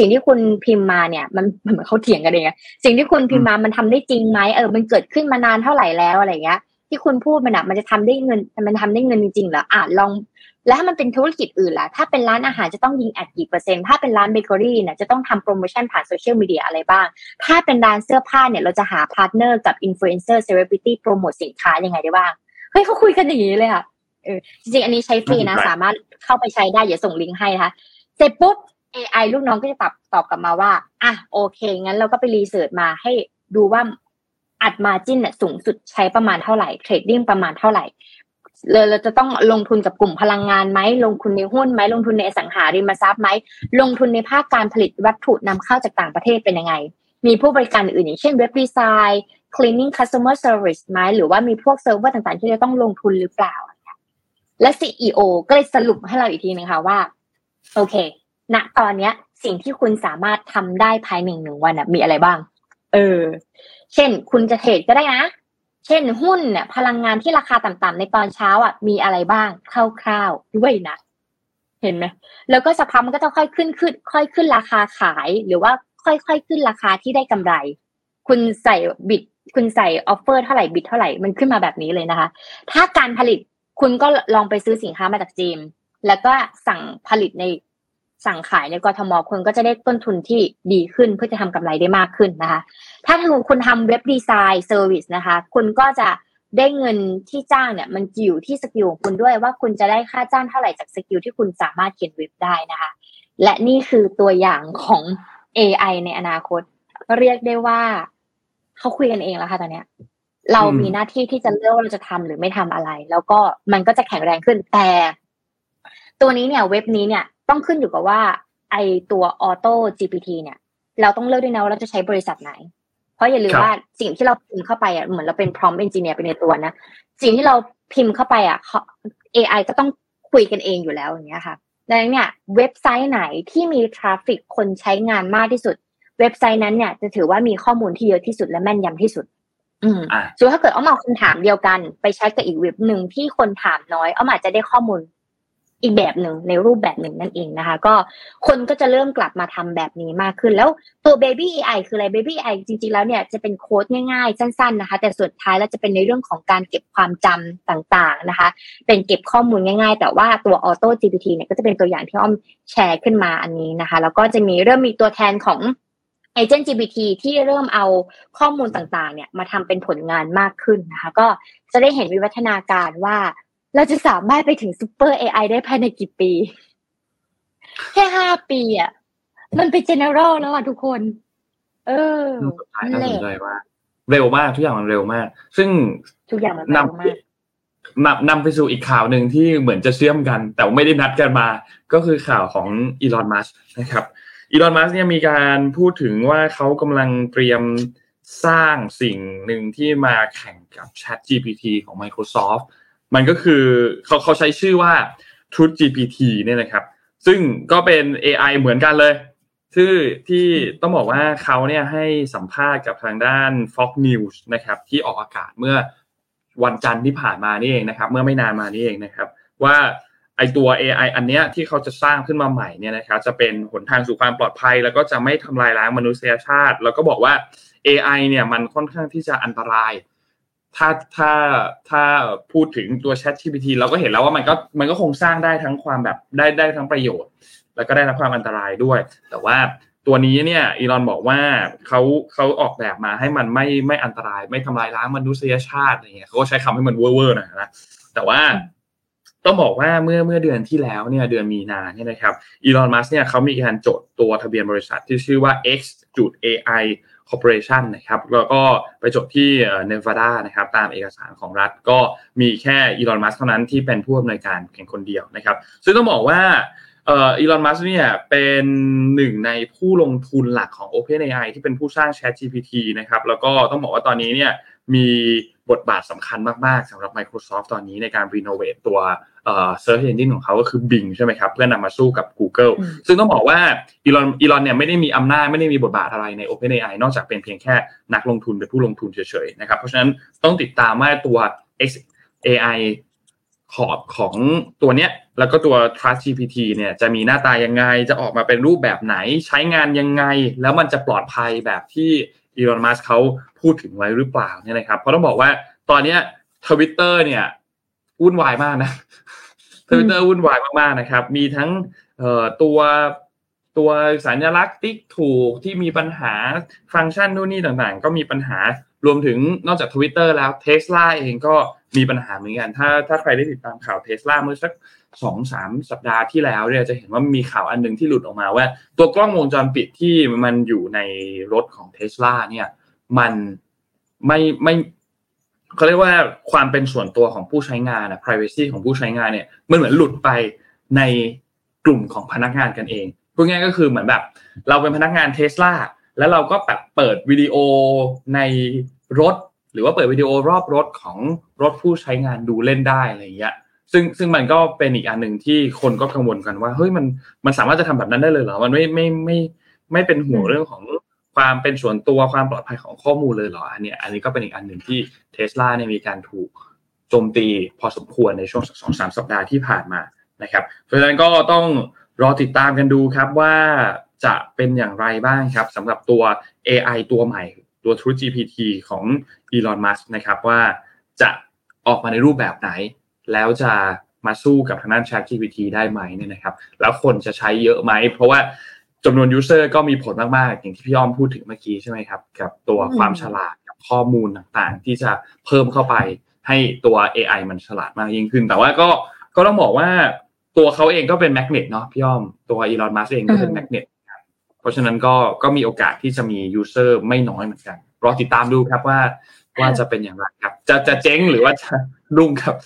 Speaker 4: สิ่งที่คุณพิมพ์มาเนี่ย มันเหมือนเขาเถียงกันเองสิ่งที่คุณพิมพ์มามันทำได้จริงไหมเออมันเกิดขึ้นมานานเท่าไหร่แล้วอะไรเงี้ย ที่คุณพูดมันอะมันจะทำได้เงินมันทำได้เงินจริงๆเหรออะลอง แล้วถ้ามันเป็นธุรกิจอื่นล่ะถ้าเป็นร้านอาหารจะต้องยิง ad กี่เปอร์เซ็นต์ถ้าเป็นร้านเบเกอรี่เนี่ยจะต้องทำโปรโมชั่นผ่านโซเชียลมีเดียอะไรบ้าง ถ้าเป็นร้านเสื้อผ้าเนี่ยเราจะหา partner กับ influencer celebrity โปรโมทสินค้ายังไงได้บ้างเฮ้ยเขาคุยกันอย่างนี้เลยค่ะเออจริงๆอันนี้ใช้ฟรีนะ สามารถเข้าไปใช้ได้อย่าส่งลิงก์ให้นะคะเสร็จปุ๊บ AI ลูกน้องก็จะตอบตอบกลับมาว่าอะโอเค งั้นเราก็ไป research มาให้ดูว่าอัดมาจิ้นเนี่ยสูงสุดใช้ประมาณเท่าไหร่ trading ประมาณเท่าไหร่เลยเราจะต้องลงทุนกับกลุ่มพลังงานไหมลงทุนในหุ้นไหมลงทุนในอสังหาริมทรัพย์ไหมลงทุนในภาคการผลิตวัตถุนำเข้าจากต่างประเทศเป็นยังไง มีผู้บริการอื่นอย่างเช่น web design cleaning customer service ไหมหรือว่ามีพวกเซิร์ฟเวอร์ต่างๆ ที่จะต้องลงทุนหรือเปล่า และ CEO ก็เลยสรุปให้เราอีกทีนึงค่ะว่า โอเค ณตอนเนี้ย สิ่งที่คุณสามารถทำได้ภายในหนึ่งวันมีอะไรบ้าง เออ เช่น คุณจะเทรดก็ได้นะ เช่นหุ้นเนี่ยพลังงานที่ราคาต่ำๆในตอนเช้าอะมีอะไรบ้างคร่าวๆด้วยนะเห็นไหมแล้วก็สักพักมันก็จะค่อยขึ้นขึ้น ค่อยขึ้นราคาขายหรือว่าค่อยๆขึ้นราคาที่ได้กำไร คุณใส่บิดคุณใส่ออฟเฟอร์เท่าไหร่บิดเท่าไหร่มันขึ้นมาแบบนี้เลยนะคะ ถ้าการผลิตคุณก็ลองไปซื้อสินค้ามาจากจีนแล้วก็สั่งผลิตใน สั่งขายในกทมคุณก็จะได้ต้นทุนที่ดีขึ้นเพื่อจะทำกำไรได้มากขึ้นนะคะ ถ้าคุณทำ web design service นะคะ คุณก็จะได้เงินที่จ้างเนี่ยมันอยู่ที่ skill ของคุณด้วยว่าคุณจะได้ค่าจ้างเท่าไหร่จาก skill ที่คุณสามารถเขียนเว็บได้นะคะ และนี่คือตัวอย่างของ AI ในอนาคต เรียกได้ว่าเขาคุยกันเองแล้วค่ะตอนเนี้ย เรามีหน้าที่ที่จะเลือกว่าเราจะทำหรือไม่ทำอะไร แล้วก็มันก็จะแข็งแรงขึ้นแต่ ตัวนี้เนี่ยเว็บนี้เนี่ย ต้องขึ้นอยู่กับว่า ไอตัวออโต้ GPT เนี่ย เราต้องเลือกด้วยนะว่าเราจะใช้บริษัทไหน เพราะอย่าลืมว่าสิ่งที่เราพิมพ์เข้าไปอะเหมือนเราเป็น prompt engineer ไปในตัวนะสิ่งที่เราพิมพ์เข้าไปอะ AI ก็ต้องคุยกันเองอยู่แล้วอย่างเงี้ยค่ะดังนั้นเนี่ยเว็บไซต์ไหนที่มีทราฟิกคนใช้งานมากที่สุด เว็บไซต์นั้นเนี่ยจะถือว่ามีข้อมูลที่เยอะที่สุดและแม่นยำที่สุด อืมส่วนถ้าเกิดเอามาคำถามเดียวกัน ไปใช้กับอีกเว็บหนึ่งที่คนถามน้อยเอาอาจจะได้ข้อมูล อีกแบบหนึ่งในรูปแบบหนึ่งนั่นเองนะคะ ก็คนก็จะเริ่มกลับมาทำแบบนี้มากขึ้น แล้วตัว Baby AI คืออะไร Baby AI จริงๆแล้วเนี่ยจะเป็นโค้ดง่ายๆ สั้นๆนะคะ แต่สุดท้ายแล้วจะเป็นในเรื่องของการเก็บความจำต่างๆนะคะ เป็นเก็บข้อมูลง่าย ๆ แต่ว่าตัว Auto GPT เนี่ยก็จะเป็นตัวอย่างที่อ้อมแชร์ขึ้นมาอันนี้นะคะ แล้วก็จะมีเริ่มมีตัวแทนของ Agent GPT ที่เริ่มเอาข้อมูลต่างๆ เนี่ยมาทำเป็นผลงานมากขึ้นนะคะ ก็จะได้เห็นวิวัฒนาการว่า เราจะสามารถไปถึงซูเปอร์เอไอได้ภายในกี่ปี แค่ห้าปีอะ มันเป็นเจเนอเรลแล้วอะทุกคน เออ
Speaker 3: น่าสนใจว่าเร็วมากทุกอย่างมันเร็วมาก ซึ่ง
Speaker 4: ทุกอย่างมันเร็วมาก
Speaker 3: นำนำไปสู่อีกข่าวหนึ่งที่เหมือนจะเชื่อมกัน แต่ไม่ได้นัดกันมา ก็คือข่าวของอีลอนมัสนะครับอีลอนมัสเนี่ยมีการพูดถึงว่าเขากำลังเตรียมสร้างสิ่งหนึ่งที่มาแข่งกับ Chat GPT ของ Microsoft มันก็คือเขาเขาใช้ชื่อว่า Truth GPT เนี่ยนะครับ ซึ่งก็เป็น AI เหมือนกันเลย ชื่อที่ต้องบอกว่าเขาเนี่ยให้สัมภาษณ์กับทางด้าน Fox News นะครับ ที่ออกอากาศเมื่อวันจันทร์ที่ผ่านมานี่เองนะครับ เมื่อไม่นานมานี่เองนะครับ ว่าไอตัว AI อันเนี้ยที่เขาจะสร้างขึ้นมาใหม่เนี่ยนะครับจะเป็นหนทางสู่ความปลอดภัย แล้วก็จะไม่ทำลายล้างมนุษยชาติ แล้วก็บอกว่า AI เนี่ยมันค่อนข้างที่จะอันตราย ถ้าถ้าถ้าพูดถึงตัว Chat GPT เราก็เห็นแล้วว่ามันก็มันก็คงสร้างได้ทั้งความแบบได้ได้ทั้งประโยชน์ แล้วก็ได้ทั้งความอันตรายด้วย แต่ว่าตัวนี้เนี่ยอีลอนบอกว่าเขาเขาออกแบบมาให้มันไม่ไม่อันตราย ไม่ทำลายล้างมนุษยชาติอะไรเงี้ยเขาก็ใช้คำให้มันเวอร์ๆหน่อยนะแต่ว่าต้องบอกว่าเมื่อเมื่อเดือนที่แล้วเนี่ยเดือนมีนาเนี่ยนะครับอีลอนมัสเนี่ยเขามีการจดตัวทะเบียนบริษัทที่ชื่อว่า X จุด AI Corporation นะครับแล้วก็ไปจบที่เนวาดานะครับตามเอกสารของรัฐก็มีแค่อีลอนมัสเท่านั้นที่เป็นผู้อำนวยการเพียงคนเดียวนะครับ ซึ่งต้องบอกว่าอีลอนมัสเนี่ยเป็นหนึ่งในผู้ลงทุนหลักของ OpenAI ที่เป็นผู้สร้าง ChatGPT นะครับแล้วก็ต้องบอกว่าตอนนี้เนี่ยมีบทบาทสำคัญมาก ๆสำหรับ Microsoft ตอนนี้ในการรีโนเวทตัว เอ่อ search engine ของเขาก็คือ Bing ใช่ไหมครับเพื่อนำมาสู้กับ Google ซึ่งต้องบอกว่าอีลอนอีลอนเนี่ยไม่ได้มีอำนาจไม่ได้มีบทบาทอะไรใน OpenAI นอกจากเป็นเพียงแค่นักลงทุนเป็นผู้ลงทุนเฉยๆนะครับเพราะฉะนั้นต้องติดตามว่าตัว XAI ขอบของตัวเนี้ยแล้วก็ตัว Trust GPT เนี่ยจะมีหน้าตายังไง จะออกมาเป็นรูปแบบไหนใช้งานยังไง แล้วมันจะปลอดภัยแบบที่อีลอนมัสเขาพูดถึงไว้หรือเปล่าเนี่ยนะครับเพราะต้องบอกว่าตอนเนี้ยทวิตเตอร์เนี่ยวุ่นวายมากนะ ทวิตเตอร์วุ่นวายมากๆนะครับ มีทั้งตัวตัวสัญลักษณ์ติ๊กถูกที่มีปัญหาฟังก์ชันนู่นนี่ต่างๆ ก็มีปัญหารวมถึงนอกจากทวิตเตอร์แล้วเทสลาเองก็มีปัญหาเหมือนกัน ถ้าถ้าใครได้ติดตามข่าวเทสลาเมื่อสักสองสามสัปดาห์ที่แล้วเนี่ยจะเห็นว่ามีข่าวอันหนึ่งที่หลุดออกมาว่า ตัวกล้องวงจรปิดที่มันอยู่ในรถของเทสลาเนี่ยมันไม่ไม่ เขาเรียกว่าความเป็นส่วนตัวของผู้ใช้งานนะ privacy ของผู้ใช้งานเนี่ยมันเหมือนหลุดไปในกลุ่มของพนักงานกันเองพูดง่ายก็คือเหมือนแบบ เราเป็นพนักงานเทสลาแล้วเราก็แบบเปิดวิดีโอในรถ หรือว่าเปิดวิดีโอรอบรถของรถผู้ใช้งานดูเล่นได้อะไรอย่างเงี้ยซึ่งซึ่งมันก็เป็นอีกอันหนึ่งที่คนก็กังวลกันว่าเฮ้ยมันมันสามารถจะทำแบบนั้นได้เลยเหรอ มันไม่ไม่ไม่ไม่เป็นห่วงเรื่องของ ความเป็นส่วนตัวความปลอดภัยของข้อมูลเลยเหรออันนี้อันนี้ก็เป็นอีกอันหนึ่งที่เทสลาเนี่ยมีการถูกโจมตีพอสมควรในช่วงสองสามสัปดาห์ที่ผ่านมานะครับเพราะฉะนั้นก็ต้องรอติดตามกันดูครับว่าจะเป็นอย่างไรบ้างครับสำหรับตัว AI ตัวใหม่ตัว True GPT ของ Elon Musk นะครับว่าจะออกมาในรูปแบบไหน แล้วจะมาสู้กับทางด้าน Chat GPT ได้ไหมเนี่ยนะครับ แล้วคนจะใช้เยอะไหม เพราะว่า จำนวนยูเซอร์ก็มีผลมากๆ อย่างที่พี่อ้อมพูดถึงเมื่อกี้ใช่ไหมครับ กับตัวความฉลาดกับข้อมูลต่างๆ ที่จะเพิ่มเข้าไปให้ตัว AI มันฉลาดมากยิ่งขึ้น แต่ว่าก็ก็ต้องบอกว่าตัวเขาเองก็เป็น magnet เนาะพี่อ้อมตัวอีลอนมัสก์เองก็เป็น magnet เพราะฉะนั้นก็ก็มีโอกาสที่จะมี user ไม่น้อยเหมือนกันรอติดตามดูครับว่าว่าจะเป็นอย่างไรครับ จะจะเจ๊งหรือว่าจะรุ่งครับ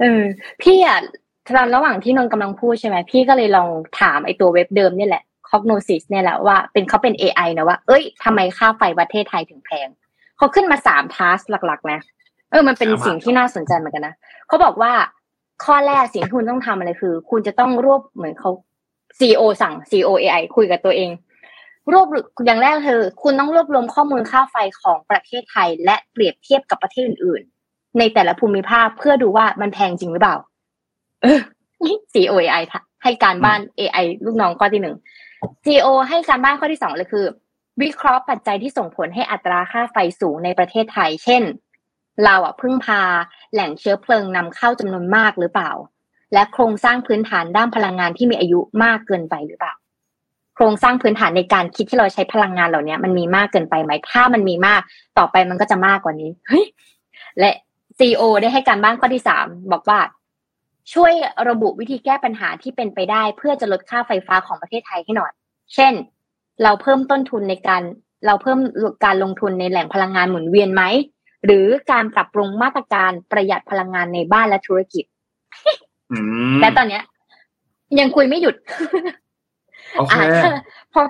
Speaker 4: เออพี่อะ ตอนระหว่างที่นนท์กำลังพูดใช่ไหมพี่ก็เลยลองถามไอตัวเว็บเดิมนี่แหละ Cognosys เนี่ยแหละว่าเป็นเขาเป็น AI นะว่า เอ้ยทำไมค่าไฟประเทศไทยถึงแพงเขาขึ้นมาสามทัสหลักๆนะเออมันเป็นสิ่งที่น่าสนใจเหมือนกันนะเขาบอกว่าข้อแรกสิ่งที่คุณต้องทำอะไรคือ คุณจะต้องรวบเหมือนเขา CEO สั่ง CEO AI คุยกับตัวเอง รวบอย่างแรกคือคุณต้องรวบรวมข้อมูลค่าไฟของประเทศไทย และเปรียบเทียบกับประเทศอื่น ๆ ในแต่ละภูมิภาคเพื่อดูว่ามันแพงจริงหรือเปล่า CEO AI ให้การบ้าน AI ลูกน้องข้อที่หนึ่ง CEO ให้การบ้านข้อที่สองเลยคือ วิเคราะห์ปัจจัยที่ส่งผลให้อัตราค่าไฟสูงในประเทศไทย เช่น เราอะพึ่งพาแหล่งเชื้อเพลิงนำเข้าจำนวนมากหรือเปล่า และโครงสร้างพื้นฐานด้านพลังงานที่มีอายุมากเกินไปหรือเปล่า โครงสร้างพื้นฐานในการคิดที่เราใช้พลังงานเหล่านี้มันมีมากเกินไปไหมถ้ามันมีมากต่อไปมันก็จะมากกว่านี้เฮ้ยและซีโอได้ให้การบ้านข้อที่สามบอกว่า ช่วยระบุวิธีแก้ปัญหาที่เป็นไปได้ เพื่อจะลดค่าไฟฟ้าของประเทศไทยให้หน่อย เช่น เราเพิ่มต้นทุนในการเราเพิ่มการลงทุนในแหล่งพลังงานหมุนเวียนไหม หรือการปรับปรุงมาตรการประหยัดพลังงานในบ้านและธุรกิจแต่ตอนเนี้ย ยังคุยไม่หยุด
Speaker 3: โอเค
Speaker 4: พอ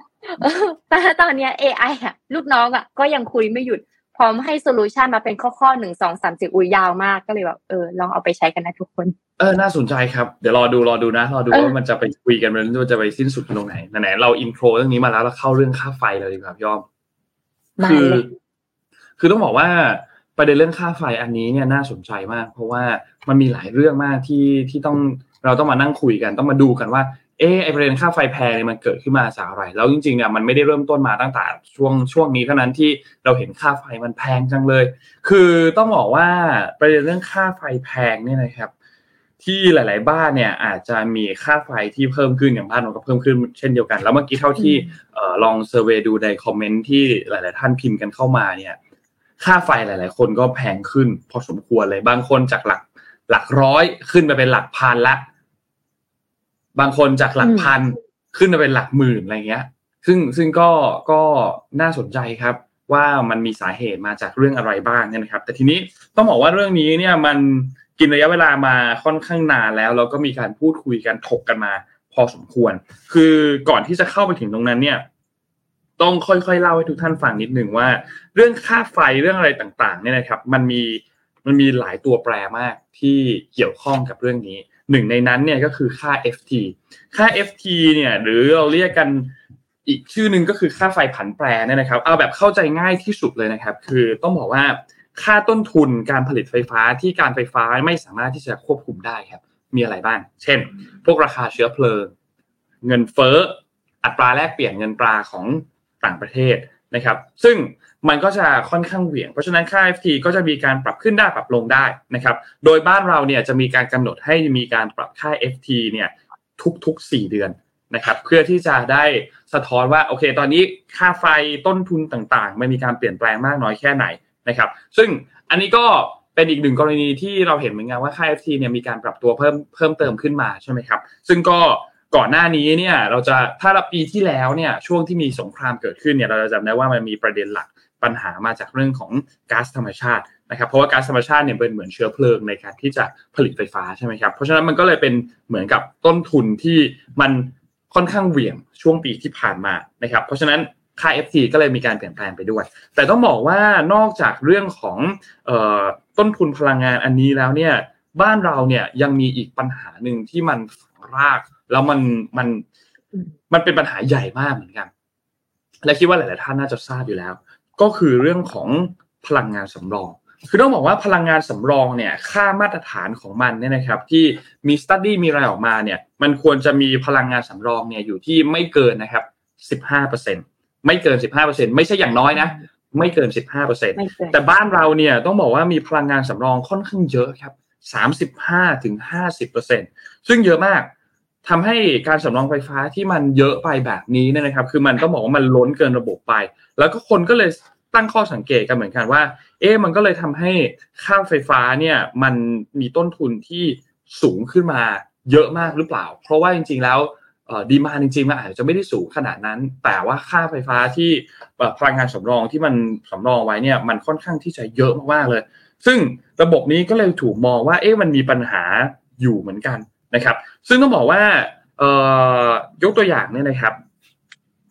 Speaker 4: แต่ตอนเนี้ย AI อะ ลูกน้องอะ ก็ยังคุยไม่หยุด พร้อมให้โซลูชันมาเป็นข้อข้อหนึ่งสองสามสี่อุ้ยยาวมากก็เลยแบบเออลองเอาไปใช้กันนะทุกคน
Speaker 3: เออน่าสนใจครับเดี๋ยวรอดูรอดูนะรอดูว่ามันจะไปคุยกันมันจะไปสิ้นสุดตรงไหนไหนเราอินโทรเรื่องนี้มาแล้วเราเข้าเรื่องค่าไฟเลยดีกว่าพี่อ้อม
Speaker 4: คือ
Speaker 3: คือต้องบอกว่าประเด็นเรื่องค่าไฟอันนี้เนี่ยน่าสนใจมาก เพราะว่ามันมีหลายเรื่องมากที่ที่ต้องเราต้องมานั่งคุยกัน ต้องมาดูกันว่า เออไอประเด็นค่าไฟแพงเนี่ยมันเกิดขึ้นมาจากอะไร แล้วจริงๆเนี่ยมันไม่ได้เริ่มต้นมาตั้งแต่ช่วงช่วงนี้เท่านั้นที่เราเห็นค่าไฟมันแพงจังเลย คือต้องบอกว่าประเด็นเรื่องค่าไฟแพงเนี่ยนะครับ ที่หลาย ๆ บ้านเนี่ยอาจจะมีค่าไฟที่เพิ่มขึ้นอย่างบ้านเราก็เพิ่มขึ้นเช่นเดียวกัน แล้วเมื่อกี้เท่าที่ลอง survey ดูในคอมเมนต์ที่หลาย ๆ ท่านพิมพ์กันเข้ามาเนี่ยค่าไฟหลาย ๆ คนก็แพงขึ้น พอสมควรเลยบางคนจากหลักหลักร้อยขึ้นไปเป็นหลักพันละ บางคนจากหลักพันขึ้นมาเป็นหลักหมื่นอะไรเงี้ย ซึ่งซึ่งก็ก็น่าสนใจครับ ว่ามันมีสาเหตุมาจากเรื่องอะไรบ้างเนี่ยนะครับ แต่ทีนี้ต้องบอกว่าเรื่องนี้เนี่ยมันกินระยะเวลามาค่อนข้างนานแล้วแล้วก็มีการพูดคุยกันถกกันมา พอสมควร คือก่อนที่จะเข้าไปถึงตรงนั้นเนี่ย ต้องค่อยๆเล่าให้ทุกท่านฟังนิดหนึ่งว่า เรื่องค่าไฟเรื่องอะไรต่างๆ เนี่ยนะครับ มันมีมันมีหลายตัวแปรมากที่เกี่ยวข้องกับเรื่องนี้ หนึ่งในนั้นเนี่ยก็คือค่า FT ค่า FT เนี่ยหรือเราเรียกกันอีกชื่อหนึ่งก็คือค่าไฟผันแปรเนี่ยนะครับ เอาแบบเข้าใจง่ายที่สุดเลยนะครับ คือต้องบอกว่าค่าต้นทุนการผลิตไฟฟ้าที่การไฟฟ้าไม่สามารถที่จะควบคุมได้ครับ มีอะไรบ้าง เช่น พวกราคาเชื้อเพลิง เงินเฟ้อ อัตราแลกเปลี่ยนเงินตราของต่างประเทศนะครับ ซึ่ง มันก็จะค่อนข้างเหวี่ยง เพราะฉะนั้นค่า FT ก็จะมีการปรับขึ้นได้ปรับลงได้นะครับโดยบ้านเราเนี่ยจะมีการกำหนดให้มีการปรับค่า FT เนี่ยทุกๆ 4 เดือนนะครับเพื่อที่จะได้สะท้อนว่าโอเค ตอนนี้ค่าไฟต้นทุนต่างๆ มันมีการเปลี่ยนแปลงมากน้อยแค่ไหนนะครับซึ่งอันนี้ก็เป็นอีกหนึ่งกรณีที่เราเห็นเหมือนกันว่าค่า FT เนี่ยมีการปรับตัวเพิ่มเพิ่มเติมขึ้นมาใช่ไหมครับซึ่งก็ก่อนหน้านี้เนี่ยเราจะถ้าปีที่แล้วเนี่ยช่วงที่มีสงครามเกิดขึ้นเนี่ยเราจะจำได้ว่ามันมีประเด็นหลัก ปัญหามาจากเรื่องของก๊าซธรรมชาตินะครับเพราะว่าก๊าซธรรมชาติเนี่ยเป็นเหมือนเชื้อเพลิงในการที่จะผลิตไฟฟ้าใช่ไหมครับเพราะฉะนั้นมันก็เลยเป็นเหมือนกับต้นทุนที่มันค่อนข้างเหวี่ยงช่วงปีที่ผ่านมานะครับเพราะฉะนั้นค่า FT ก็เลยมีการเปลี่ยนแปลงไปด้วย แต่ต้องบอกว่านอกจากเรื่องของต้นทุนพลังงานอันนี้แล้วเนี่ยบ้านเราเนี่ยยังมีอีกปัญหาหนึ่งที่มันราก แล้วมันมันมันเป็นปัญหาใหญ่มากเหมือนกัน และคิดว่าหลาย ๆ ท่านน่าจะทราบอยู่แล้ว ก็คือเรื่องของพลังงานสำรอง คือต้องบอกว่าพลังงานสำรองเนี่ยค่ามาตรฐานของมันเนี่ยนะครับที่มีสตัดดี้มีอะไรออกมาเนี่ยมันควรจะมีพลังงานสำรองเนี่ยอยู่ที่ไม่เกินนะครับ15%ไม่เกิน 15%ไม่ใช่อย่างน้อยนะไม่เกิน 15%แต่บ้านเราเนี่ยต้องบอกว่ามีพลังงานสำรองค่อนข้างเยอะครับ35ถึง50%ซึ่งเยอะมาก ทำให้การสำรองไฟฟ้าที่มันเยอะไปแบบนี้เนี่ยนะครับ คือมันต้องบอกว่ามันล้นเกินระบบไป แล้วก็คนก็เลยตั้งข้อสังเกตกันเหมือนกันว่า เอ๊ะมันก็เลยทำให้ค่าไฟฟ้าเนี่ยมันมีต้นทุนที่สูงขึ้นมาเยอะมากหรือเปล่า เพราะว่าจริง ๆ แล้วดีมาจริงๆมันอาจจะไม่ได้สูงขนาดนั้น แต่ว่าค่าไฟฟ้าที่พลังงานสำรองที่มันสำรองไว้เนี่ยมันค่อนข้างที่จะเยอะมากๆเลย ซึ่งระบบนี้ก็เลยถูกมองว่าเอ๊ะมันมีปัญหาอยู่เหมือนกันนะครับ ซึ่งต้องบอกว่ายกตัวอย่างเนี่ยนะครับ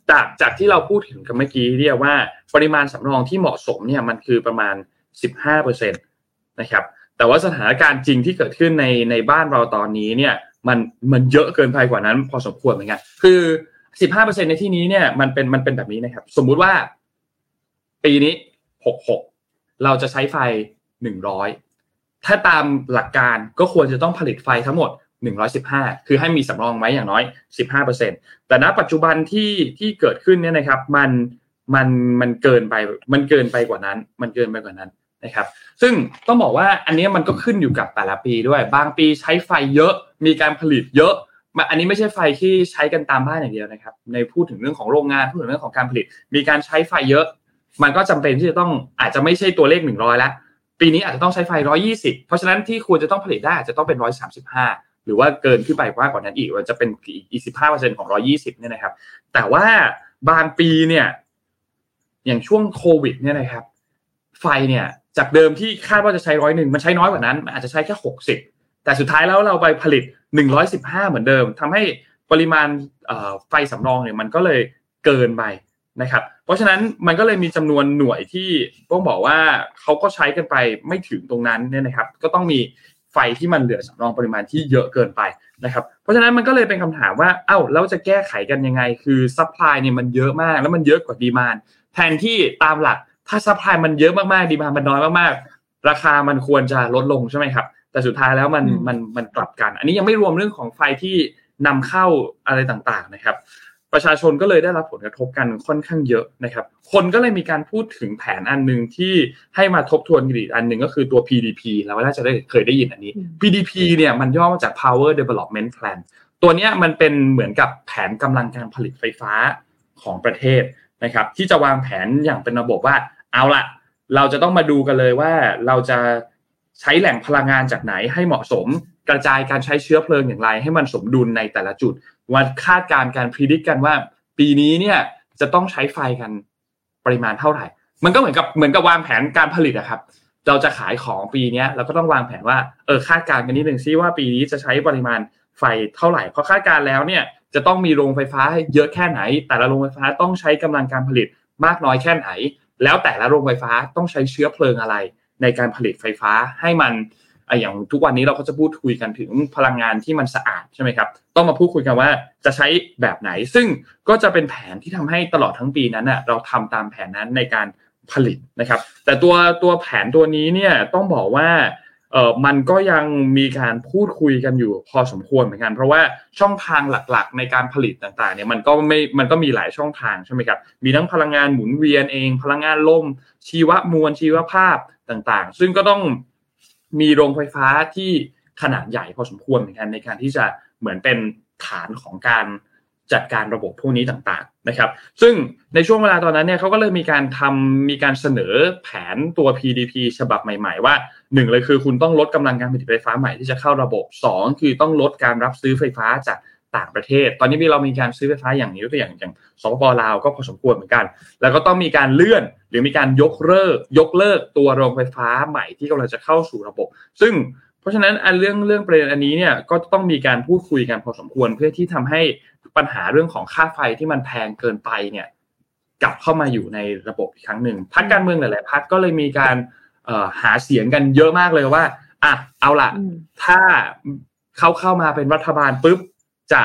Speaker 3: จากจากที่เราพูดถึงกันเมื่อกี้เรียกว่าปริมาณสำรองที่เหมาะสมเนี่ยมันคือประมาณ 15%นะครับแต่ว่าสถานการณ์จริงที่เกิดขึ้นในในบ้านเราตอนนี้เนี่ยมันมันเยอะเกินไปกว่านั้น พอสมควรเหมือนกันคือ 15%ในที่นี้เนี่ยมันเป็นมันเป็นแบบนี้นะครับ สมมุติว่า ปีนี้ 66 เราจะใช้ไฟ 100 ถ้าตามหลักการก็ควรจะต้องผลิตไฟทั้งหมด 115 คือให้มีสำรองไว้อย่างน้อย 15%แต่ณปัจจุบันที่ที่เกิดขึ้นเนี่ยนะครับมันมันมันเกินไปมันเกินไปกว่านั้น มันเกินไปกว่านั้นนะครับ ซึ่งต้องบอกว่าอันนี้มันก็ขึ้นอยู่กับแต่ละปีด้วย บางปีใช้ไฟเยอะ มีการผลิตเยอะ อันนี้ไม่ใช่ไฟที่ใช้กันตามบ้านอย่างเดียวนะครับ ในพูดถึงเรื่องของโรงงานพูดถึงเรื่องของการผลิต มีการใช้ไฟเยอะ มันก็จำเป็นที่จะต้องอาจจะไม่ใช่ตัวเลข 100 แล้ว ปีนี้อาจจะต้องใช้ไฟ 120 เพราะฉะนั้นที่ควรจะต้องผลิตได้อาจจะต้องเป็น 135 หรือว่าเกินขึ้นไปมากกว่านั้นอีกมันจะเป็นอีกสิบห้าเปอร์เซ็นของร้อยี่สิบเนี่ยนะครับ แต่ว่าบางปีเนี่ย อย่างช่วงโควิด เนี่ยนะครับ ไฟเนี่ย จากเดิมที่คาดว่าจะใช้ร้อยหนึ่งมันใช้น้อยกว่านั้นอาจจะใช้แค่หกสิบแต่สุดท้ายแล้วเราไปผลิตหนึ่งร้อยสิบห้าเหมือนเดิมทำให้ปริมาณไฟสำรองเนี่ยมันก็เลยเกินไปนะครับ เพราะฉะนั้นมันก็เลยมีจำนวนหน่วยที่ต้องบอกว่าเขาก็ใช้กันไปไม่ถึงตรงนั้นเนี่ยนะครับ ก็ต้องมี ไฟที่มันเหลือสำรองปริมาณที่เยอะเกินไปนะครับเพราะฉะนั้นมันก็เลยเป็นคำถามว่าเอ้าเราจะแก้ไขกันยังไง คือ supply เนี่ยมันเยอะมากแล้วมันเยอะกว่า demand แทนที่ตามหลักถ้า supply มันเยอะมากๆ demand มันน้อยมากๆ ราคามันควรจะลดลงใช่ไหมครับ แต่สุดท้ายแล้วมันมันมันกลับกัน อันนี้ยังไม่รวมเรื่องของไฟที่นำเข้าอะไรต่างๆนะครับ ประชาชนก็เลยได้รับผลกระทบกันค่อนข้างเยอะนะครับ คนก็เลยมีการพูดถึงแผนอันหนึ่งที่ให้มาทบทวนกันอีกอันหนึ่งก็คือตัว PDP เราน่าจะได้เคยได้ยินอันนี้ PDP เนี่ยมันย่อมาจาก Power Development Plan ตัวนี้มันเป็นเหมือนกับแผนกำลังการผลิตไฟฟ้าของประเทศนะครับ ที่จะวางแผนอย่างเป็นระบบว่า เอาละเราจะต้องมาดูกันเลยว่าเราจะใช้แหล่งพลังงานจากไหนให้เหมาะสมกระจายการใช้เชื้อเพลิงอย่างไร ให้มันสมดุลในแต่ละจุด ว่าคาดการณ์การพิจิตกันว่า ปีนี้เนี่ยจะต้องใช้ไฟกันปริมาณเท่าไหร่ มันก็เหมือนกับเหมือนกับวางแผนการผลิตอะครับ เราจะขายของปีนี้เราก็ต้องวางแผนว่าเออคาดการณ์กันนิดหนึ่งซิว่าปีนี้จะใช้ปริมาณไฟเท่าไหร่พอคาดการณ์แล้วเนี่ยจะต้องมีโรงไฟฟ้าเยอะแค่ไหน แต่ละโรงไฟฟ้าต้องใช้กำลังการผลิตมากน้อยแค่ไหน แล้วแต่ละโรงไฟฟ้าต้องใช้เชื้อเพลิงอะไร ในการผลิตไฟฟ้าให้มัน อย่างทุกวันนี้เราก็จะพูดคุยกันถึงพลังงานที่มันสะอาดใช่ไหมครับ ต้องมาพูดคุยกันว่าจะใช้แบบไหน ซึ่งก็จะเป็นแผนที่ทำให้ตลอดทั้งปีนั้นเราทำตามแผนนั้นในการผลิตนะครับ แต่ตัวตัวแผนตัวนี้เนี่ยต้องบอกว่าเออมันก็ยังมีการพูดคุยกันอยู่พอสมควรเหมือนกัน เพราะว่าช่องทางหลักๆ ในการผลิตต่างๆเนี่ยมันก็ไม่มันก็มีหลายช่องทางใช่ไหมครับมีทั้งพลังงานหมุนเวียนเอง พลังงานลมชีวมวลชีวภาพต่างๆ ซึ่งก็ต้อง มีโรงไฟฟ้าที่ขนาดใหญ่พอสมควรเหมือนกันในการที่จะเหมือนเป็นฐานของการจัดการระบบพวกนี้ต่างๆนะครับ ซึ่งในช่วงเวลาตอนนั้นเนี่ยเขาก็เลยมีการทำมีการเสนอแผนตัว PDP ฉบับใหม่ๆ ว่าหนึ่งเลยคือคุณต้องลดกำลังการผลิตไฟฟ้าใหม่ที่จะเข้าระบบ 2 คือต้องลดการรับซื้อไฟฟ้าจาก ต่างประเทศ ตอนนี้มีเรามีการซื้อไฟฟ้าอย่างนี้ตัวอย่างอย่างสปปลาวก็พอสมควรเหมือนกัน แล้วก็ต้องมีการเลื่อนหรือมีการยกเลิกยกเลิกตัวโรงไฟฟ้าใหม่ที่กำลังจะเข้าสู่ระบบ ซึ่งเพราะฉะนั้นอันเรื่องเรื่องประเด็นอันนี้เนี่ยก็ต้องมีการพูดคุยกันพอสมควรเพื่อที่ทำให้ปัญหาเรื่องของค่าไฟที่มันแพงเกินไปเนี่ยกลับเข้ามาอยู่ในระบบอีกครั้งหนึ่งพรรคการเมืองหลายๆพรรคก็เลยมีการหาเสียงกันเยอะมากเลยว่าอะเอาละถ้าเขาเข้ามาเป็นรัฐบาลปุ๊บ จะ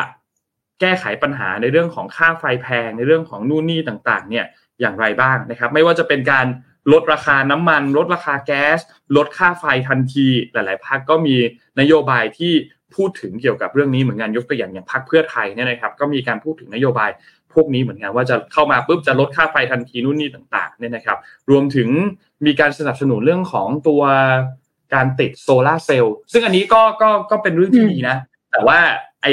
Speaker 3: แก้ไขปัญหาในเรื่องของค่าไฟแพงในเรื่องของนู่นนี่ต่างๆ เนี่ยอย่างไรบ้างนะครับ ไม่ว่าจะเป็นการลดราคาน้ำมัน ลดราคาแก๊ส ลดค่าไฟทันที หลายๆพรรคก็มีนโยบายที่พูดถึงเกี่ยวกับเรื่องนี้เหมือนกันยกตัวอย่างอย่างพรรคเพื่อไทยเนี่ยนะครับ ก็มีการพูดถึงนโยบายพวกนี้เหมือนกันว่าจะเข้ามาปุ๊บจะลดค่าไฟทันทีนู่นนี่ต่างๆเนี่ยนะครับ รวมถึงมีการสนับสนุนเรื่องของตัวการติดโซลาเซลล์ซึ่งอันนี้ก็ก็ก็เป็นเรื่องที่ดีนะ แต่ว่า ไอ้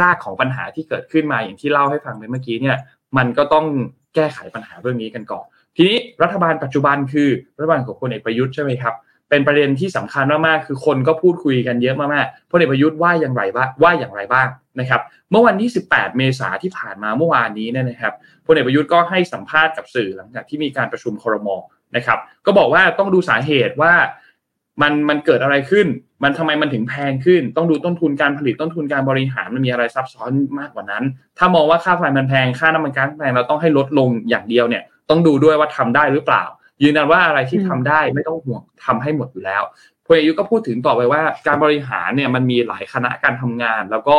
Speaker 3: รากของปัญหาที่เกิดขึ้นมาอย่างที่เล่าให้ฟังไปเมื่อกี้เนี่ย มันก็ต้องแก้ไขปัญหาเรื่องนี้กันก่อน ทีนี้รัฐบาลปัจจุบันคือรัฐบาลของพลเอกประยุทธ์ใช่ไหมครับ เป็นประเด็นที่สำคัญมากๆคือคนก็พูดคุยกันเยอะมากๆพลเอกประยุทธ์ว่าอย่างไรบ้างว่าอย่างไรบ้างนะครับ เมื่อวันที่ 18 เมษาที่ผ่านมาเมื่อวานนี้เนี่ยนะครับพลเอกประยุทธ์ก็ให้สัมภาษณ์กับสื่อหลังจากที่มีการประชุมครมนะครับ ก็บอกว่าต้องดูสาเหตุว่ามันมันเกิดอะไรขึ้น มันทำไมมันถึงแพงขึ้น ต้องดูต้นทุนการผลิตต้นทุนการบริหารมันมีอะไรซับซ้อนมากกว่านั้น ถ้ามองว่าค่าไฟมันแพงค่าน้ำมันก๊าซแพงเราต้องให้ลดลงอย่างเดียวเนี่ย ต้องดูด้วยว่าทำได้หรือเปล่า ยืนยันว่าอะไรที่ทำได้ไม่ต้องห่วงทำให้หมดอยู่แล้วพลเอกยุก็พูดถึงต่อไปว่าการบริหารเนี่ยมันมีหลายคณะการทำงาน แล้วก็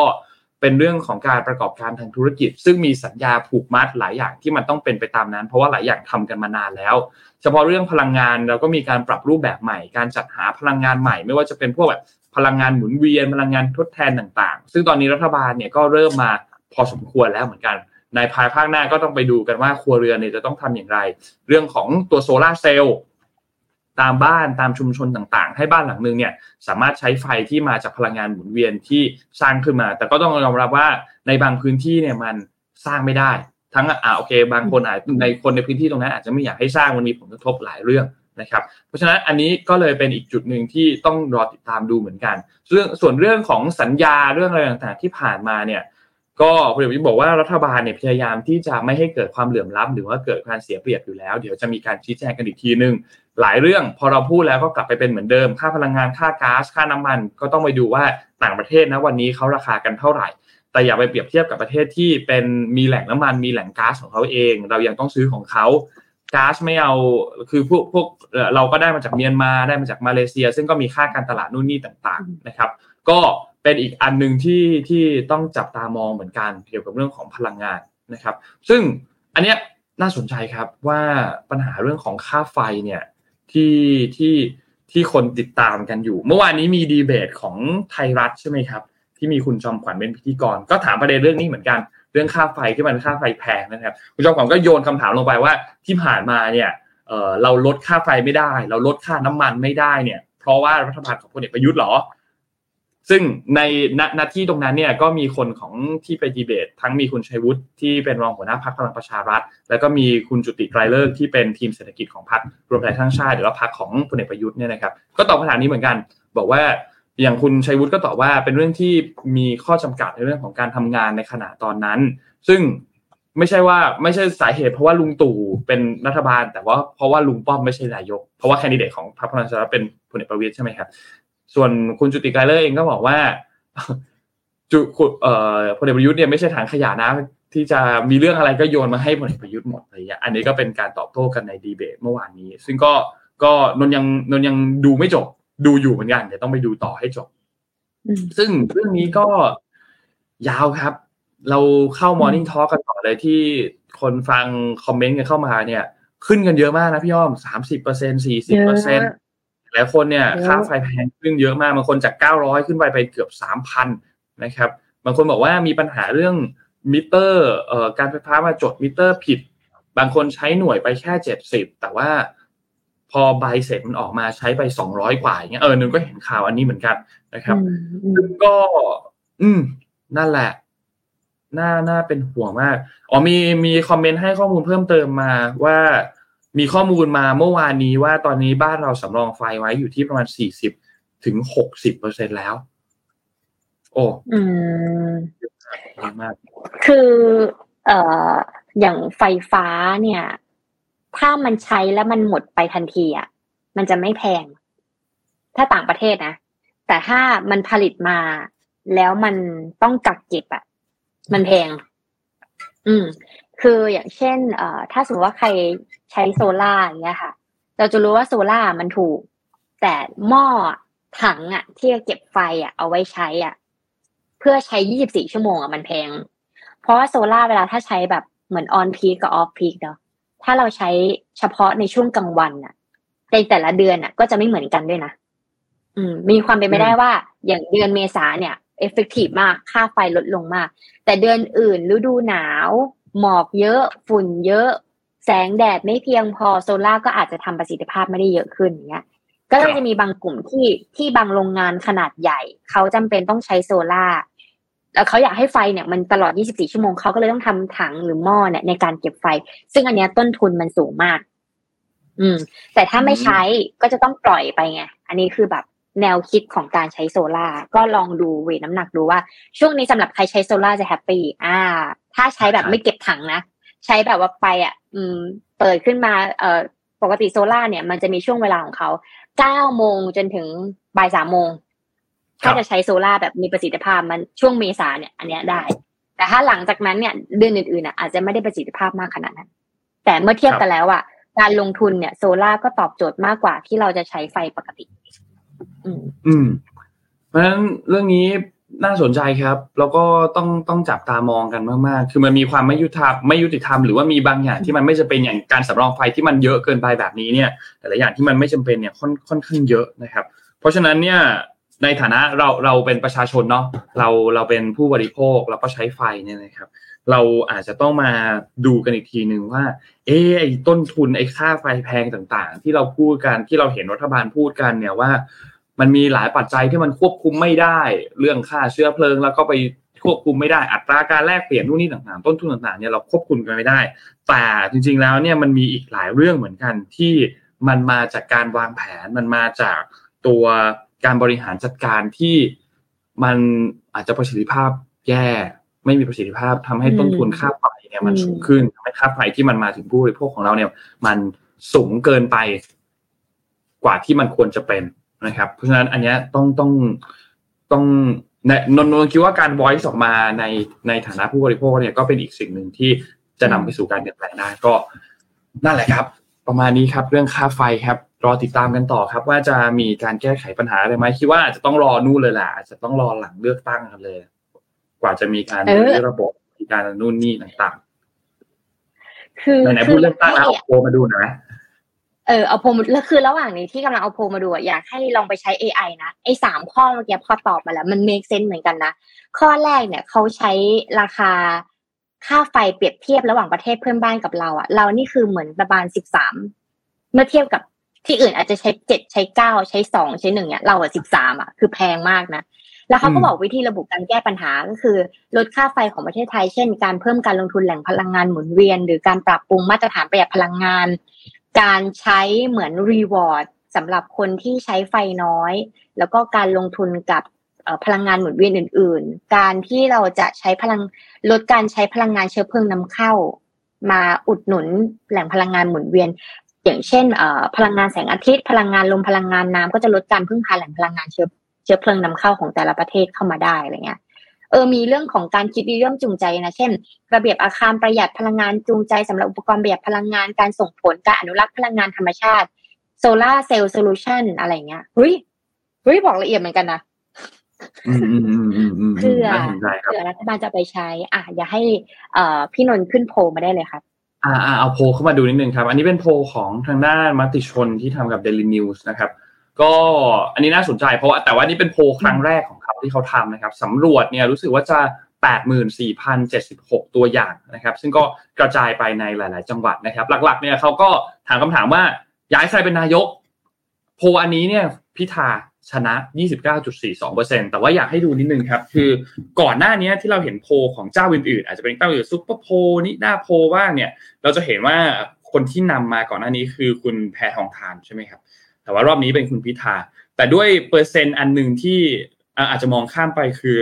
Speaker 3: เป็นเรื่องของการประกอบการทางธุรกิจ ซึ่งมีสัญญาผูกมัดหลายอย่างที่มันต้องเป็นไปตามนั้น เพราะว่าหลายอย่างทำกันมานานแล้ว เฉพาะเรื่องพลังงานเราก็มีการปรับรูปแบบใหม่ การจัดหาพลังงานใหม่ ไม่ว่าจะเป็นพวกแบบพลังงานหมุนเวียนพลังงานทดแทนต่างๆ ซึ่งตอนนี้รัฐบาลเนี่ยก็เริ่มมาพอสมควรแล้วเหมือนกัน ในภายภาคหน้าก็ต้องไปดูกันว่าครัวเรือนเนี่ยจะต้องทำอย่างไร เรื่องของตัวโซลาเซลล์ ตามบ้านตามชุมชนต่างๆ ให้บ้านหลังนึงเนี่ยสามารถใช้ไฟที่มาจากพลังงานหมุนเวียนที่สร้างขึ้นมา แต่ก็ต้องยอมรับว่าในบางพื้นที่เนี่ยมันสร้างไม่ได้ ทั้งอ่าโอเค บางคนอาจในคนในพื้นที่ตรงนั้นอาจจะไม่อยากให้สร้างมันมีผลกระทบหลายเรื่องนะครับเพราะฉะนั้นอันนี้ก็เลยเป็นอีกจุดหนึ่งที่ต้องรอติดตามดูเหมือนกันเรื่องส่วนเรื่องของสัญญาเรื่องอะไรต่างๆที่ผ่านมาเนี่ยก็พลเอกประยุทธ์บอกว่ารัฐบาลเนี่ยพยายามที่จะไม่ให้เกิดความเหลื่อมล้ำหรือว่าเกิดการเสียเปรียบอยู่แล้ว เดี๋ยวจะมีการชี้แจงกันอีกทีนึงหลายเรื่องพอเราพูดแล้วก็กลับไปเป็นเหมือนเดิม ค่าพลังงานค่าก๊าซค่าน้ำมัน ก็ต้องไปดูว่าต่างประเทศนะวันนี้เขาราคากันเท่าไหร่ แต่อย่าไปเปรียบเทียบกับประเทศที่เป็นมีแหล่งน้ำมันมีแหล่งก๊าซของเขาเอง เรายังต้องซื้อของเขาก๊าซไม่เอาคือพวกพวกเราก็ได้มาจากเมียนมาได้มาจากมาเลเซีย ซึ่งก็มีค่าการตลาดนู่นนี่ต่างๆนะครับ ก็เป็นอีกอันหนึ่งที่ที่ต้องจับตามองเหมือนกันเกี่ยวกับเรื่องของพลังงานนะครับ ซึ่งอันเนี้ยน่าสนใจครับว่าปัญหาเรื่องของค่าไฟเนี่ย ที่ที่ที่คนติดตามกันอยู่ เมื่อวานนี้มีดีเบตของไทยรัฐใช่ไหมครับ ที่มีคุณจอมขวัญเป็นพิธีกร ก็ถามประเด็นเรื่องนี้เหมือนกัน เรื่องค่าไฟที่มันค่าไฟแพงนะครับ คุณจอมขวัญก็โยนคำถามลงไปว่าที่ผ่านมาเนี่ยเเราลดค่าไฟไม่ได้ เราลดค่าน้ำมันไม่ได้เนี่ย เพราะว่ารัฐบาลของพลเอกประยุทธ์หรอ ซึ่งในณที่ตรงนั้นเนี่ยก็มีคนของที่ไปดีเบต ทั้งมีคุณชัยวุฒิที่เป็นรองหัวหน้าพรรคพลังประชารัฐ แล้วก็มีคุณจุติไกรเลิกที่เป็นทีมเศรษฐกิจของพรรครวมไทยสร้งชาติหรือว่าพรรคของพลเอกประยุทธ์เนี่ยนะครับก็ตอบคำถามนี้เหมือนกัน บอกว่าอย่างคุณชัยวุฒิก็ตอบว่าเป็นเรื่องที่มีข้อจำกัดในเรื่องของการทำงานในขณะตอนนั้น ซึ่งไม่ใช่ว่าไม่ใช่สาเหตุเพราะว่าลุงตู่เป็นรัฐบาล แต่ว่าเพราะว่าลุงป้อมไม่ใช่นายก เพราะว่าแคนดิเดตของพรรคพลังประชารัฐเป็นพลเอกประวิตยใช่ไหมครับ ส่วนคุณจุติไกรเลอร์เองก็บอกว่าจุเอ่อพลเอกประยุทธ์เนี่ยไม่ใช่ถังขยะนะที่จะมีเรื่องอะไรก็โยนมาให้พลเอกประยุทธ์หมดอะไรอย่างเงี้ยอันนี้ก็เป็นการตอบโต้กันในดีเบตเมื่อวานนี้ ซึ่งก็ก็นนยังนนยังดูไม่จบดูอยู่เหมือนกันเดี๋ยวต้องไปดูต่อให้จบ ซึ่งเรื่องนี้ก็ยาวครับ เราเข้ามอร์นิ่งทอ l k กันต่อเลยที่คนฟังคอมเมนต์กันเข้ามาเนี่ย ขึ้นกันเยอะมากนะพี่อ้อมสามสิบเปอร์เซ็นต์สี่สิบเปอร์เซ็นต์ หลายคนเนี่ยค่าไฟแพงขึ้นเยอะมากบางคนจากเก้าร้อยขึ้นไปไปเกือบสามพันนะครับบางคนบอกว่ามีปัญหาเรื่องมิเตอร์เอ่อการไฟฟ้ามาจดมิเตอร์ผิด บางคนใช้หน่วยไปแค่เจ็ดสิบแต่ว่าพอใบเสร็จมันออกมาใช้ไปสองร้อยกว่าอย่างเงี้ยเออนนท์ก็เห็นข่าวอันนี้เหมือนกันนะครับซึ่งก็ อืม นั่นแหละน่าน่าเป็นห่วงมาก อ๋อมีมีคอมเมนต์ให้ข้อมูลเพิ่มเติมมาว่า มีข้อมูลมาเมื่อวานนี้ว่าตอนนี้บ้านเราสำรองไฟไว้อยู่ที่ประมาณสี่สิบถึงหกสิบเปอร์เซ็นแล้ว โอ้
Speaker 4: อืม
Speaker 3: มาก
Speaker 4: คือเอ่ออย่างไฟฟ้าเนี่ย ถ้ามันใช้แล้วมันหมดไปทันทีอะมันจะไม่แพง ถ้าต่างประเทศนะแต่ถ้ามันผลิตมาแล้วมันต้องกักเก็บอะมันแพง อืม คืออย่างเช่น เอ่อ ถ้าสมมติว่าใคร ใช้โซล่าอย่างเงี้ยค่ะ เราจะรู้ว่าโซล่ามันถูก แต่หม้อถังอะ ที่จะเก็บไฟอะ เอาไว้ใช้อะ เพื่อใช้24ชั่วโมงอะมันแพง เพราะว่าโซล่าเวลาถ้าใช้แบบเหมือน on-peak กับ off-peak เนาะถ้าเราใช้เฉพาะในช่วงกลางวันน่ะในแต่ละเดือนน่ะ ก็จะไม่เหมือนกันด้วยนะอืม มีความเป็นไปได้ว่า อย่างเดือนเมษาเนี่ย effective มากค่าไฟลดลงมาก แต่เดือนอื่นฤดูหนาว หมอกเยอะ ฝุ่นเยอะ แสงแดดไม่เพียงพอโซล่าก็อาจจะทำประสิทธิภาพไม่ได้เยอะขึ้นอย่างเงี้ย ก็เลยจะมีบางกลุ่มที่ที่บางโรงงานขนาดใหญ่ เขาจำเป็นต้องใช้โซล่าแล้วเขาอยากให้ไฟเนี่ยมันตลอด 24 ชั่วโมงเขาก็เลยต้องทำถังหรือหม้อเนี่ยในการเก็บไฟ ซึ่งอันเนี้ยต้นทุนมันสูงมาก อืม แต่ถ้าไม่ใช้ก็จะต้องปล่อยไปไง อันนี้คือแบบแนวคิดของการใช้โซล่าก็ลองดู weight น้ำหนักดูว่า ช่วงนี้สำหรับใครใช้โซล่าจะ happy อ่า ถ้าใช้แบบไม่เก็บถังนะ ใช้แบบว่าไปอะอืม เปิดขึ้นมาเอ่อปกติโซล่าเนี่ยมันจะมีช่วงเวลาของเขาเก้าโมงจนถึงบ่ายสามโมงถ้าจะใช้โซล่าแบบมีประสิทธิภาพมันช่วงเมษาเนี่ย อันเนี้ยได้ แต่ถ้าหลังจากนั้นเนี่ยเดือนอื่นๆอะอาจจะไม่ได้ประสิทธิภาพมากขนาดนั้น แต่เมื่อเทียบกันแล้วอะการลงทุนเนี่ยโซล่าก็ตอบโจทย์มากกว่าที่เราจะใช้ไฟปกติ อืม
Speaker 3: อืมเพราะฉะนั้นเรื่องนี้ น่าสนใจครับ แล้วก็ต้องต้องจับตามองกันมากๆ คือมันมีความไม่ยุติธรรมไม่ยุติธรรมหรือว่ามีบางอย่างที่มันไม่จะเป็นอย่างการสำรองไฟที่มันเยอะเกินไปแบบนี้เนี่ยแต่ละอย่างที่มันไม่จำเป็นเนี่ยค่อนค่อนข้างเยอะนะครับ เพราะฉะนั้นเนี่ยในฐานะเราเราเป็นประชาชนเนาะเราเราเป็นผู้บริโภคแล้วก็ใช้ไฟเนี่ยนะครับ เราอาจจะต้องมาดูกันอีกทีหนึ่งว่า เออไอ้ต้นทุนไอ้ค่าไฟแพงต่างๆ ที่เราพูดกันที่เราเห็นรัฐบาลพูดกันเนี่ยว่า มันมีหลายปัจจัยที่มันควบคุมไม่ได้ เรื่องค่าเชื้อเพลิง แล้วก็ไปควบคุมไม่ได้อัตราการแลกเปลี่ยนนู่นนี่ต่างๆ ต้นทุนต่างๆเนี่ยเราควบคุมกันไม่ได้ แต่จริง ๆแล้วเนี่ยมันมีอีกหลายเรื่องเหมือนกันที่มันมาจากการวางแผนมันมาจากตัวการบริหารจัดการที่มันอาจจะประสิทธิภาพแย่ ไม่มีประสิทธิภาพทำให้ต้นทุนค่าไฟเนี่ยมันสูงขึ้นทำให้ค่าไฟที่มันมาถึงผู้บริโภคของเราเนี่ย มันสูงเกินไป กว่าที่มันควรจะเป็น นะครับ เพราะฉะนั้นอันเนี้ยต้องต้องต้องในนนนคิดว่าการ voice ออกมาในในฐานะผู้บริโภคเนี่ยก็เป็นอีกสิ่งหนึ่งที่จะนำไปสู่การเปลี่ยนแปลงได้ก็นั่นแหละครับ ประมาณนี้ครับ เรื่องค่าไฟครับ รอติดตามกันต่อครับ ว่าจะมีการแก้ไขปัญหาอะไรไหมคิดว่าอาจจะต้องรอนู่นเลยแหละอาจจะต้องรอหลังเลือกตั้งกันเลย กว่าจะมีการ
Speaker 4: เออ
Speaker 3: ระบบมีการนู่นนี่ต่าง
Speaker 4: คือ
Speaker 3: ๆไหนๆพูดเรื่องตั้งแล้วเอาโพลมาดูหนะ
Speaker 4: เออเอาโพมาแล้วคือระหว่างนี้ที่กำลังเอาโพมาดูอยากให้ลองไปใช้ AI นะไอ้สามข้อเมื่อกี้พอตอบมาแล้ว มัน make sense เหมือนกันนะ ข้อแรกเนี่ยเขาใช้ราคาค่าไฟเปรียบเทียบระหว่างประเทศเพื่อนบ้านกับเราอะเรานี่คือเหมือนประมาณสิบสามเมื่อเทียบกับที่อื่นอาจจะใช้เจ็ดใช้เก้าใช้สองใช้หนึ่งเนี่ยเราอะสิบสามอะคือแพงมากนะแล้วเขาก็บอกวิธีระบุการแก้ปัญหาก็คือ ลดค่าไฟของประเทศไทย เช่น การเพิ่มการลงทุนแหล่งพลังงานหมุนเวียน หรือการปรับปรุงมาตรฐานประหยัดพลังงาน การใช้เหมือนรีวอร์ดสำหรับคนที่ใช้ไฟน้อย แล้วก็การลงทุนกับพลังงานหมุนเวียนอื่น ๆ การที่เราจะใช้พลังลดการใช้พลังงานเชื้อเพลิงนำเข้า มาอุดหนุนแหล่งพลังงานหมุนเวียน อย่างเช่นพลังงานแสงอาทิตย์ พลังงานลมพลังงานน้ำก็จะลดการพึ่งพาแหล่งพลังงานเชื้อเชื้อเพลิงนำเข้าของแต่ละประเทศเข้ามาได้อะไรเงี้ย เออมีเรื่องของการคิดเรื่องจูงใจนะ เช่น ระเบียบอาคารประหยัดพลังงานจูงใจสำหรับอุปกรณ์ประหยัดพลังงานการส่งผลการอนุรักษ์พลังงานธรรมชาติโซลาร์เซลล์ solution อะไรเงี้ยเฮ้ยเฮ้ยบอกละเอียดเหมือนกันนะ
Speaker 3: อืมอืมอืมอืมอืม
Speaker 4: เพื่อ
Speaker 3: น่าสนใจครับ
Speaker 4: เผื่อรัฐบาลจะไปใช้ อะอย่าให้เอ่อพี่นนท์ขึ้นโพลมาได้เลยครับ
Speaker 3: อ่าอ่าเอาโพลเข้ามาดูนิดนึงครับ อันนี้เป็นโพลของทางด้านมติชนที่ทำกับ Daily News นะครับ ก็อันนี้น่าสนใจเพราะว่าแต่ว่านี่เป็นโพลครั้งแรกของเขาที่เขาทำนะครับสำรวจเนี่ยรู้สึกว่าจะ 84,076 ตัวอย่างนะครับ ซึ่งก็กระจายไปในหลาย ๆ จังหวัดนะครับ หลัก ๆ เนี่ยเขาก็ถามคำถามว่าอยากใครเป็นนายก โพอันนี้เนี่ยพิธาชนะ 29.42%แต่ว่าอยากให้ดูนิดนึงครับ คือก่อนหน้านี้ที่เราเห็นโพของเจ้าอื่น ๆ อาจจะเป็นเจ้าอื่นซุปเปอร์โพลนิดาโพลบ้างเนี่ย เราจะเห็นว่าคนที่นำมาก่อนหน้านี้คือคุณแพทองทานใช่ไหมครับ แต่ว่ารอบนี้เป็นคุณพิธา แต่ด้วยเปอร์เซ็นต์อันหนึ่งที่อาจจะมองข้ามไปคือ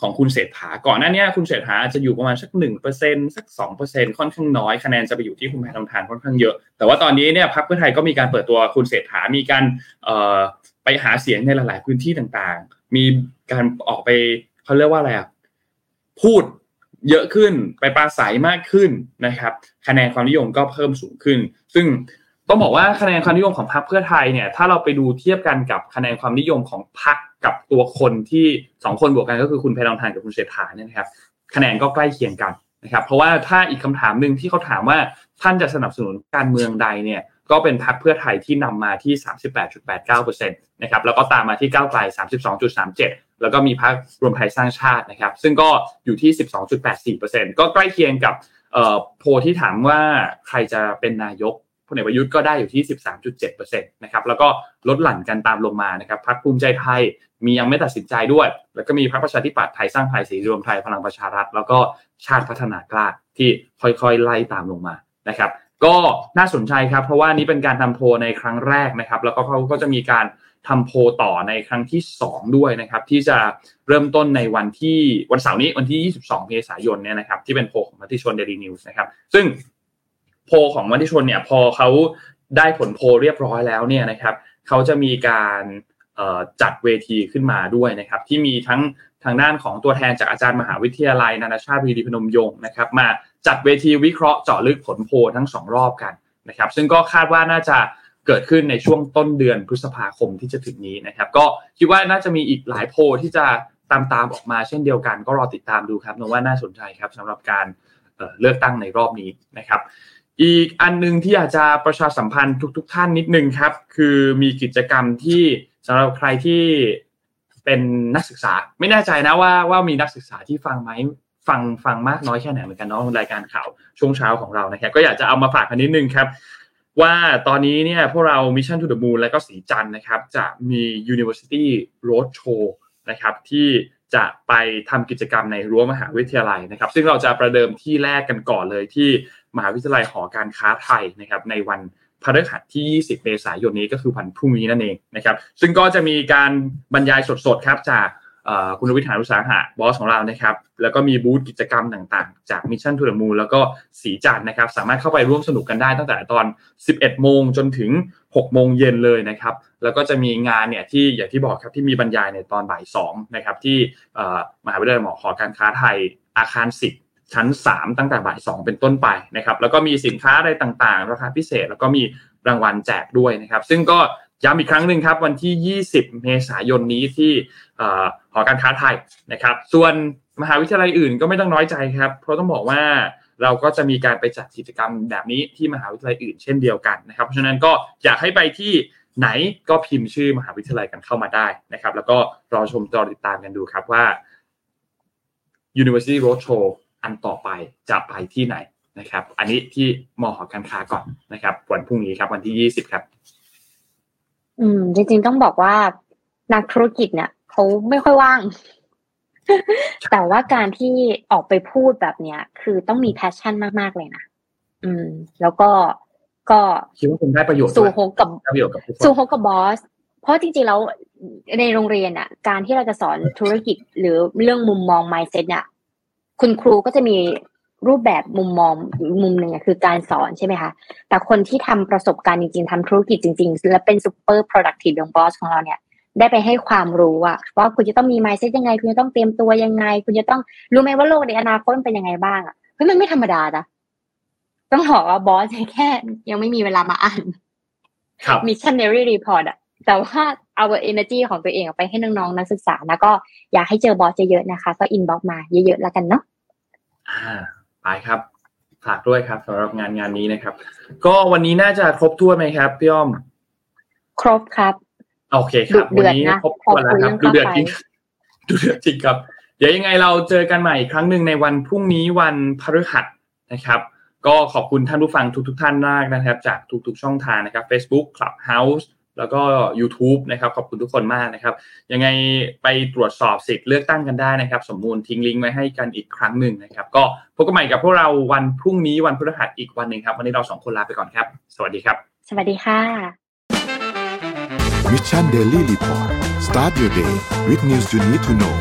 Speaker 3: ของคุณเศรษฐา ก่อนหน้านี้คุณเศรษฐาอาจจะอยู่ประมาณสักหนึ่งเปอร์เซ็นสักสองเปอร์เซ็นค่อนข้างน้อยคะแนนจะไปอยู่ที่คุณแพทองทานค่อนข้างเยอะ แต่ว่าตอนนี้เนี่ยพรรคเพื่อไทยก็มีการเปิดตัวคุณเศรษฐา มีการไปหาเสียงในหลาย ๆ พื้นที่ต่างๆ มีการออกไปเขาเรียกว่าอะไรอะพูดเยอะขึ้นไปปราศัยมากขึ้นนะครับ คะแนนความนิยมก็เพิ่มสูงขึ้น ซึ่ง ต้องบอกว่าคะแนนความนิยมของพรรคเพื่อไทยเนี่ย ถ้าเราไปดูเทียบกันกับคะแนนความนิยมของพรรคกับตัวคนที่สองคนบวกกันก็คือคุณแพรองทานกับคุณเศรษฐาเนี่ยนะครับ คะแนนก็ใกล้เคียงกันนะครับ เพราะว่าถ้าอีกคำถามหนึ่งที่เขาถามว่าท่านจะสนับสนุนการเมืองใดเนี่ยก็เป็นพรรคเพื่อไทยที่นำมาที่ 38.89%นะครับแล้วก็ตามมาที่ก้าวไกล 32.37 แล้วก็มีพรรครวมไทยสร้างชาตินะครับ ซึ่งก็อยู่ที่ 12.84%ก็ใกล้เคียงกับโพที่ถามว่าใครจะเป็นนายก พลเอกประยุทธ์ก็ได้อยู่ที่ 13.7%นะครับแล้วก็ลดหลั่นกันตามลงมานะครับพรรคภูมิใจไทยมียังไม่ตัดสินใจด้วย แล้วก็มีพรรคประชาธิปัตย์ไทยสร้างไทยสีรวมไทยพลังประชารัฐ แล้วก็ชาติพัฒนากล้าที่ค่อยๆ ไล่ตามลงมานะครับก็น่าสนใจครับ เพราะว่านี้เป็นการทำโพในครั้งแรกนะครับ แล้วก็เขาก็จะมีการทำโพต่อในครั้งที่ 2 ด้วยนะครับ ที่จะเริ่มต้นในวันที่วันเสาร์นี้วันที่ 22 เมษายนเนี่ยนะครับที่เป็นโพของมัติชนเดลีนิวส์นะครับซึ่ง โพของมติชนเนี่ยพอเขาได้ผลโพเรียบร้อยแล้วเนี่ยนะครับเขาจะมีการจัดเวทีขึ้นมาด้วยนะครับที่มีทั้งทางด้านของตัวแทนจากอาจารย์มหาวิทยาลัย นานาชาติวีดีพนมยงค์นะครับมาจัดเวทีวิเคราะห์เจาะลึกผลโพทั้งสองรอบกันนะครับซึ่งก็คาดว่าน่าจะเกิดขึ้นในช่วงต้นเดือนพฤษภาคมที่จะถึงนี้นะครับก็คิดว่าน่าจะมีอีกหลายโพที่จะตามตามออกมาเช่นเดียวกัน ก็รอติดตามดูครับนว่าน่าสนใจครับสำหรับการเลือกตั้งในรอบนี้นะครับ อีกอันนึงที่อยากจะประชาสัมพันธ์ทุกๆท่านนิดนึงครับ คือมีกิจกรรมที่สำหรับใครที่เป็นนักศึกษา ไม่แน่ใจนะว่าว่ามีนักศึกษาที่ฟังไหมฟังฟังมากน้อยแค่ไหนเหมือนกันเนาะรายการข่าวช่วงเช้าของเรานะครับก็อยากจะเอามาฝากกันนิดนึงครับ ว่าตอนนี้เนี่ยพวกเรา Mission to the Moon และก็สีจันนะครับจะมี University Road Show นะครับที่จะไปทำกิจกรรมในรั้วมหาวิทยาลัยนะครับ ซึ่งเราจะประเดิมที่แรกกันก่อนเลยที่ มหาวิทยาลัยหอการค้าไทยนะครับในวันพฤหัสที่ 20 เมษายนนี้ก็คือวันพรุ่งนี้นั่นเองนะครับ ซึ่งก็จะมีการบรรยายสดๆครับจากคุณรวิศ หาญอุตสาหะบอสของเรานะครับ แล้วก็มีบูธกิจกรรมต่างๆ จาก Mission To The Moon แล้วก็ศรีจันทร์นะครับ สามารถเข้าไปร่วมสนุกกันได้ตั้งแต่ตอน 11 โมงจนถึง 6 โมงเย็นเลยนะครับ แล้วก็จะมีงานเนี่ยที่อย่างที่บอกครับที่มีบรรยายในตอนบ่าย2นะครับที่มหาวิทยาลัยหมอขอการค้าไทยอาคาร 10 ชั้น 3 ตั้งแต่บ่าย 2 เป็นต้นไปนะครับแล้วก็มีสินค้าอะไรต่างๆ ราคาพิเศษแล้วก็มีรางวัลแจกด้วยนะครับซึ่งก็ย้ำอีกครั้งหนึ่งครับวันที่ 20 เมษายนนี้ที่หอการค้าไทยนะครับ ส่วนมหาวิทยาลัยอื่นก็ไม่ต้องน้อยใจครับ เพราะต้องบอกว่าเราก็จะมีการไปจัดกิจกรรมแบบนี้ที่มหาวิทยาลัยอื่นเช่นเดียวกันนะครับ เพราะฉะนั้นก็อยากให้ไปที่ไหนก็พิมพ์ชื่อมหาวิทยาลัยกันเข้ามาได้นะครับ แล้วก็รอชมรอติดตามกันดูครับว่า University Roadshow อันต่อไปจะไปที่ไหนนะครับ อันนี้ที่ม.หอการค้าก่อนนะครับ วันพรุ่งนี้ครับ วันที่20ครับ
Speaker 4: อืม จริงๆต้องบอกว่านักธุรกิจเนี่ยเขาไม่ค่อยว่าง แต่ว่าการที่ออกไปพูดแบบเนี้ย คือต้องมี passionมากๆเลยนะอืม แล้วก็ก็
Speaker 3: คิดว่าคุณได้ประโยชน์
Speaker 4: สู่โฮกับ
Speaker 3: ประโยชน์กับ
Speaker 4: สู่โฮกับบอสเพราะจริงๆแล้วในโรงเรียนอะ การที่เราจะสอนธุรกิจหรือเรื่องมุมมอง mindset เนี่ย คุณครูก็จะมีรูปแบบมุมมองมุมหนึ่งคือการสอนใช่ไหมคะแต่คนที่ทำประสบการณ์จริงๆทำธุรกิจจริง ๆ และเป็นซูเปอร์ productive อย่างบอสของเราเนี่ยได้ไปให้ความรู้อะว่าคุณจะต้องมี mindset ยังไง คุณจะต้องเตรียมตัวยังไง คุณจะต้องรู้ไหมว่าโลกในอนาคตเป็นยังไงบ้างอะเฮ้ยมันไม่ธรรมดานะต้องบอกว่าบอสแค่ ยังไม่มีเวลามาอ่าน Mission Daily Report อะแต่ว่าเอา energy ของตัวเองไปให้น้องๆนักศึกษาแล้วก็อยากให้เจอบอสเยอะๆนะคะ ก็ inbox มาเยอะๆแล้วกันเนาะ
Speaker 3: ไปครับฝากด้วยครับสำหรับงานงานนี้นะครับ ก็วันนี้น่าจะครบถ้วนไหมครับพี่อ้อม
Speaker 4: ครบครับ
Speaker 3: โอเคครับ วันนี้ครบถ้วนแล้วครับดูเดือดจริงดูเดือดจริงครับ เดี๋ยวยังไงเราเจอกันใหม่อีกครั้งหนึ่งในวันพรุ่งนี้วันพฤหัสนะครับ ก็ขอบคุณท่านผู้ฟังทุกๆท่านมากนะครับ จากทุกๆช่องทางนะครับ Facebook Clubhouse แล้วก็ YouTube นะครับขอบคุณทุกคนมากนะครับ ยังไงไปตรวจสอบสิทธิ์เลือกตั้งกันได้นะครับ สมมูลทิ้งลิงก์ไว้ให้กันอีกครั้งหนึ่งนะครับ ก็พบกันใหม่กับพวกเราวันพรุ่งนี้วันพฤหัสอีกวันหนึ่งครับ วันนี้เราสองคนลาไปก่อนครับ สวัสดีครับ
Speaker 4: สวัสดีค่ะ
Speaker 1: Mission Daily Report start your day with news you need to know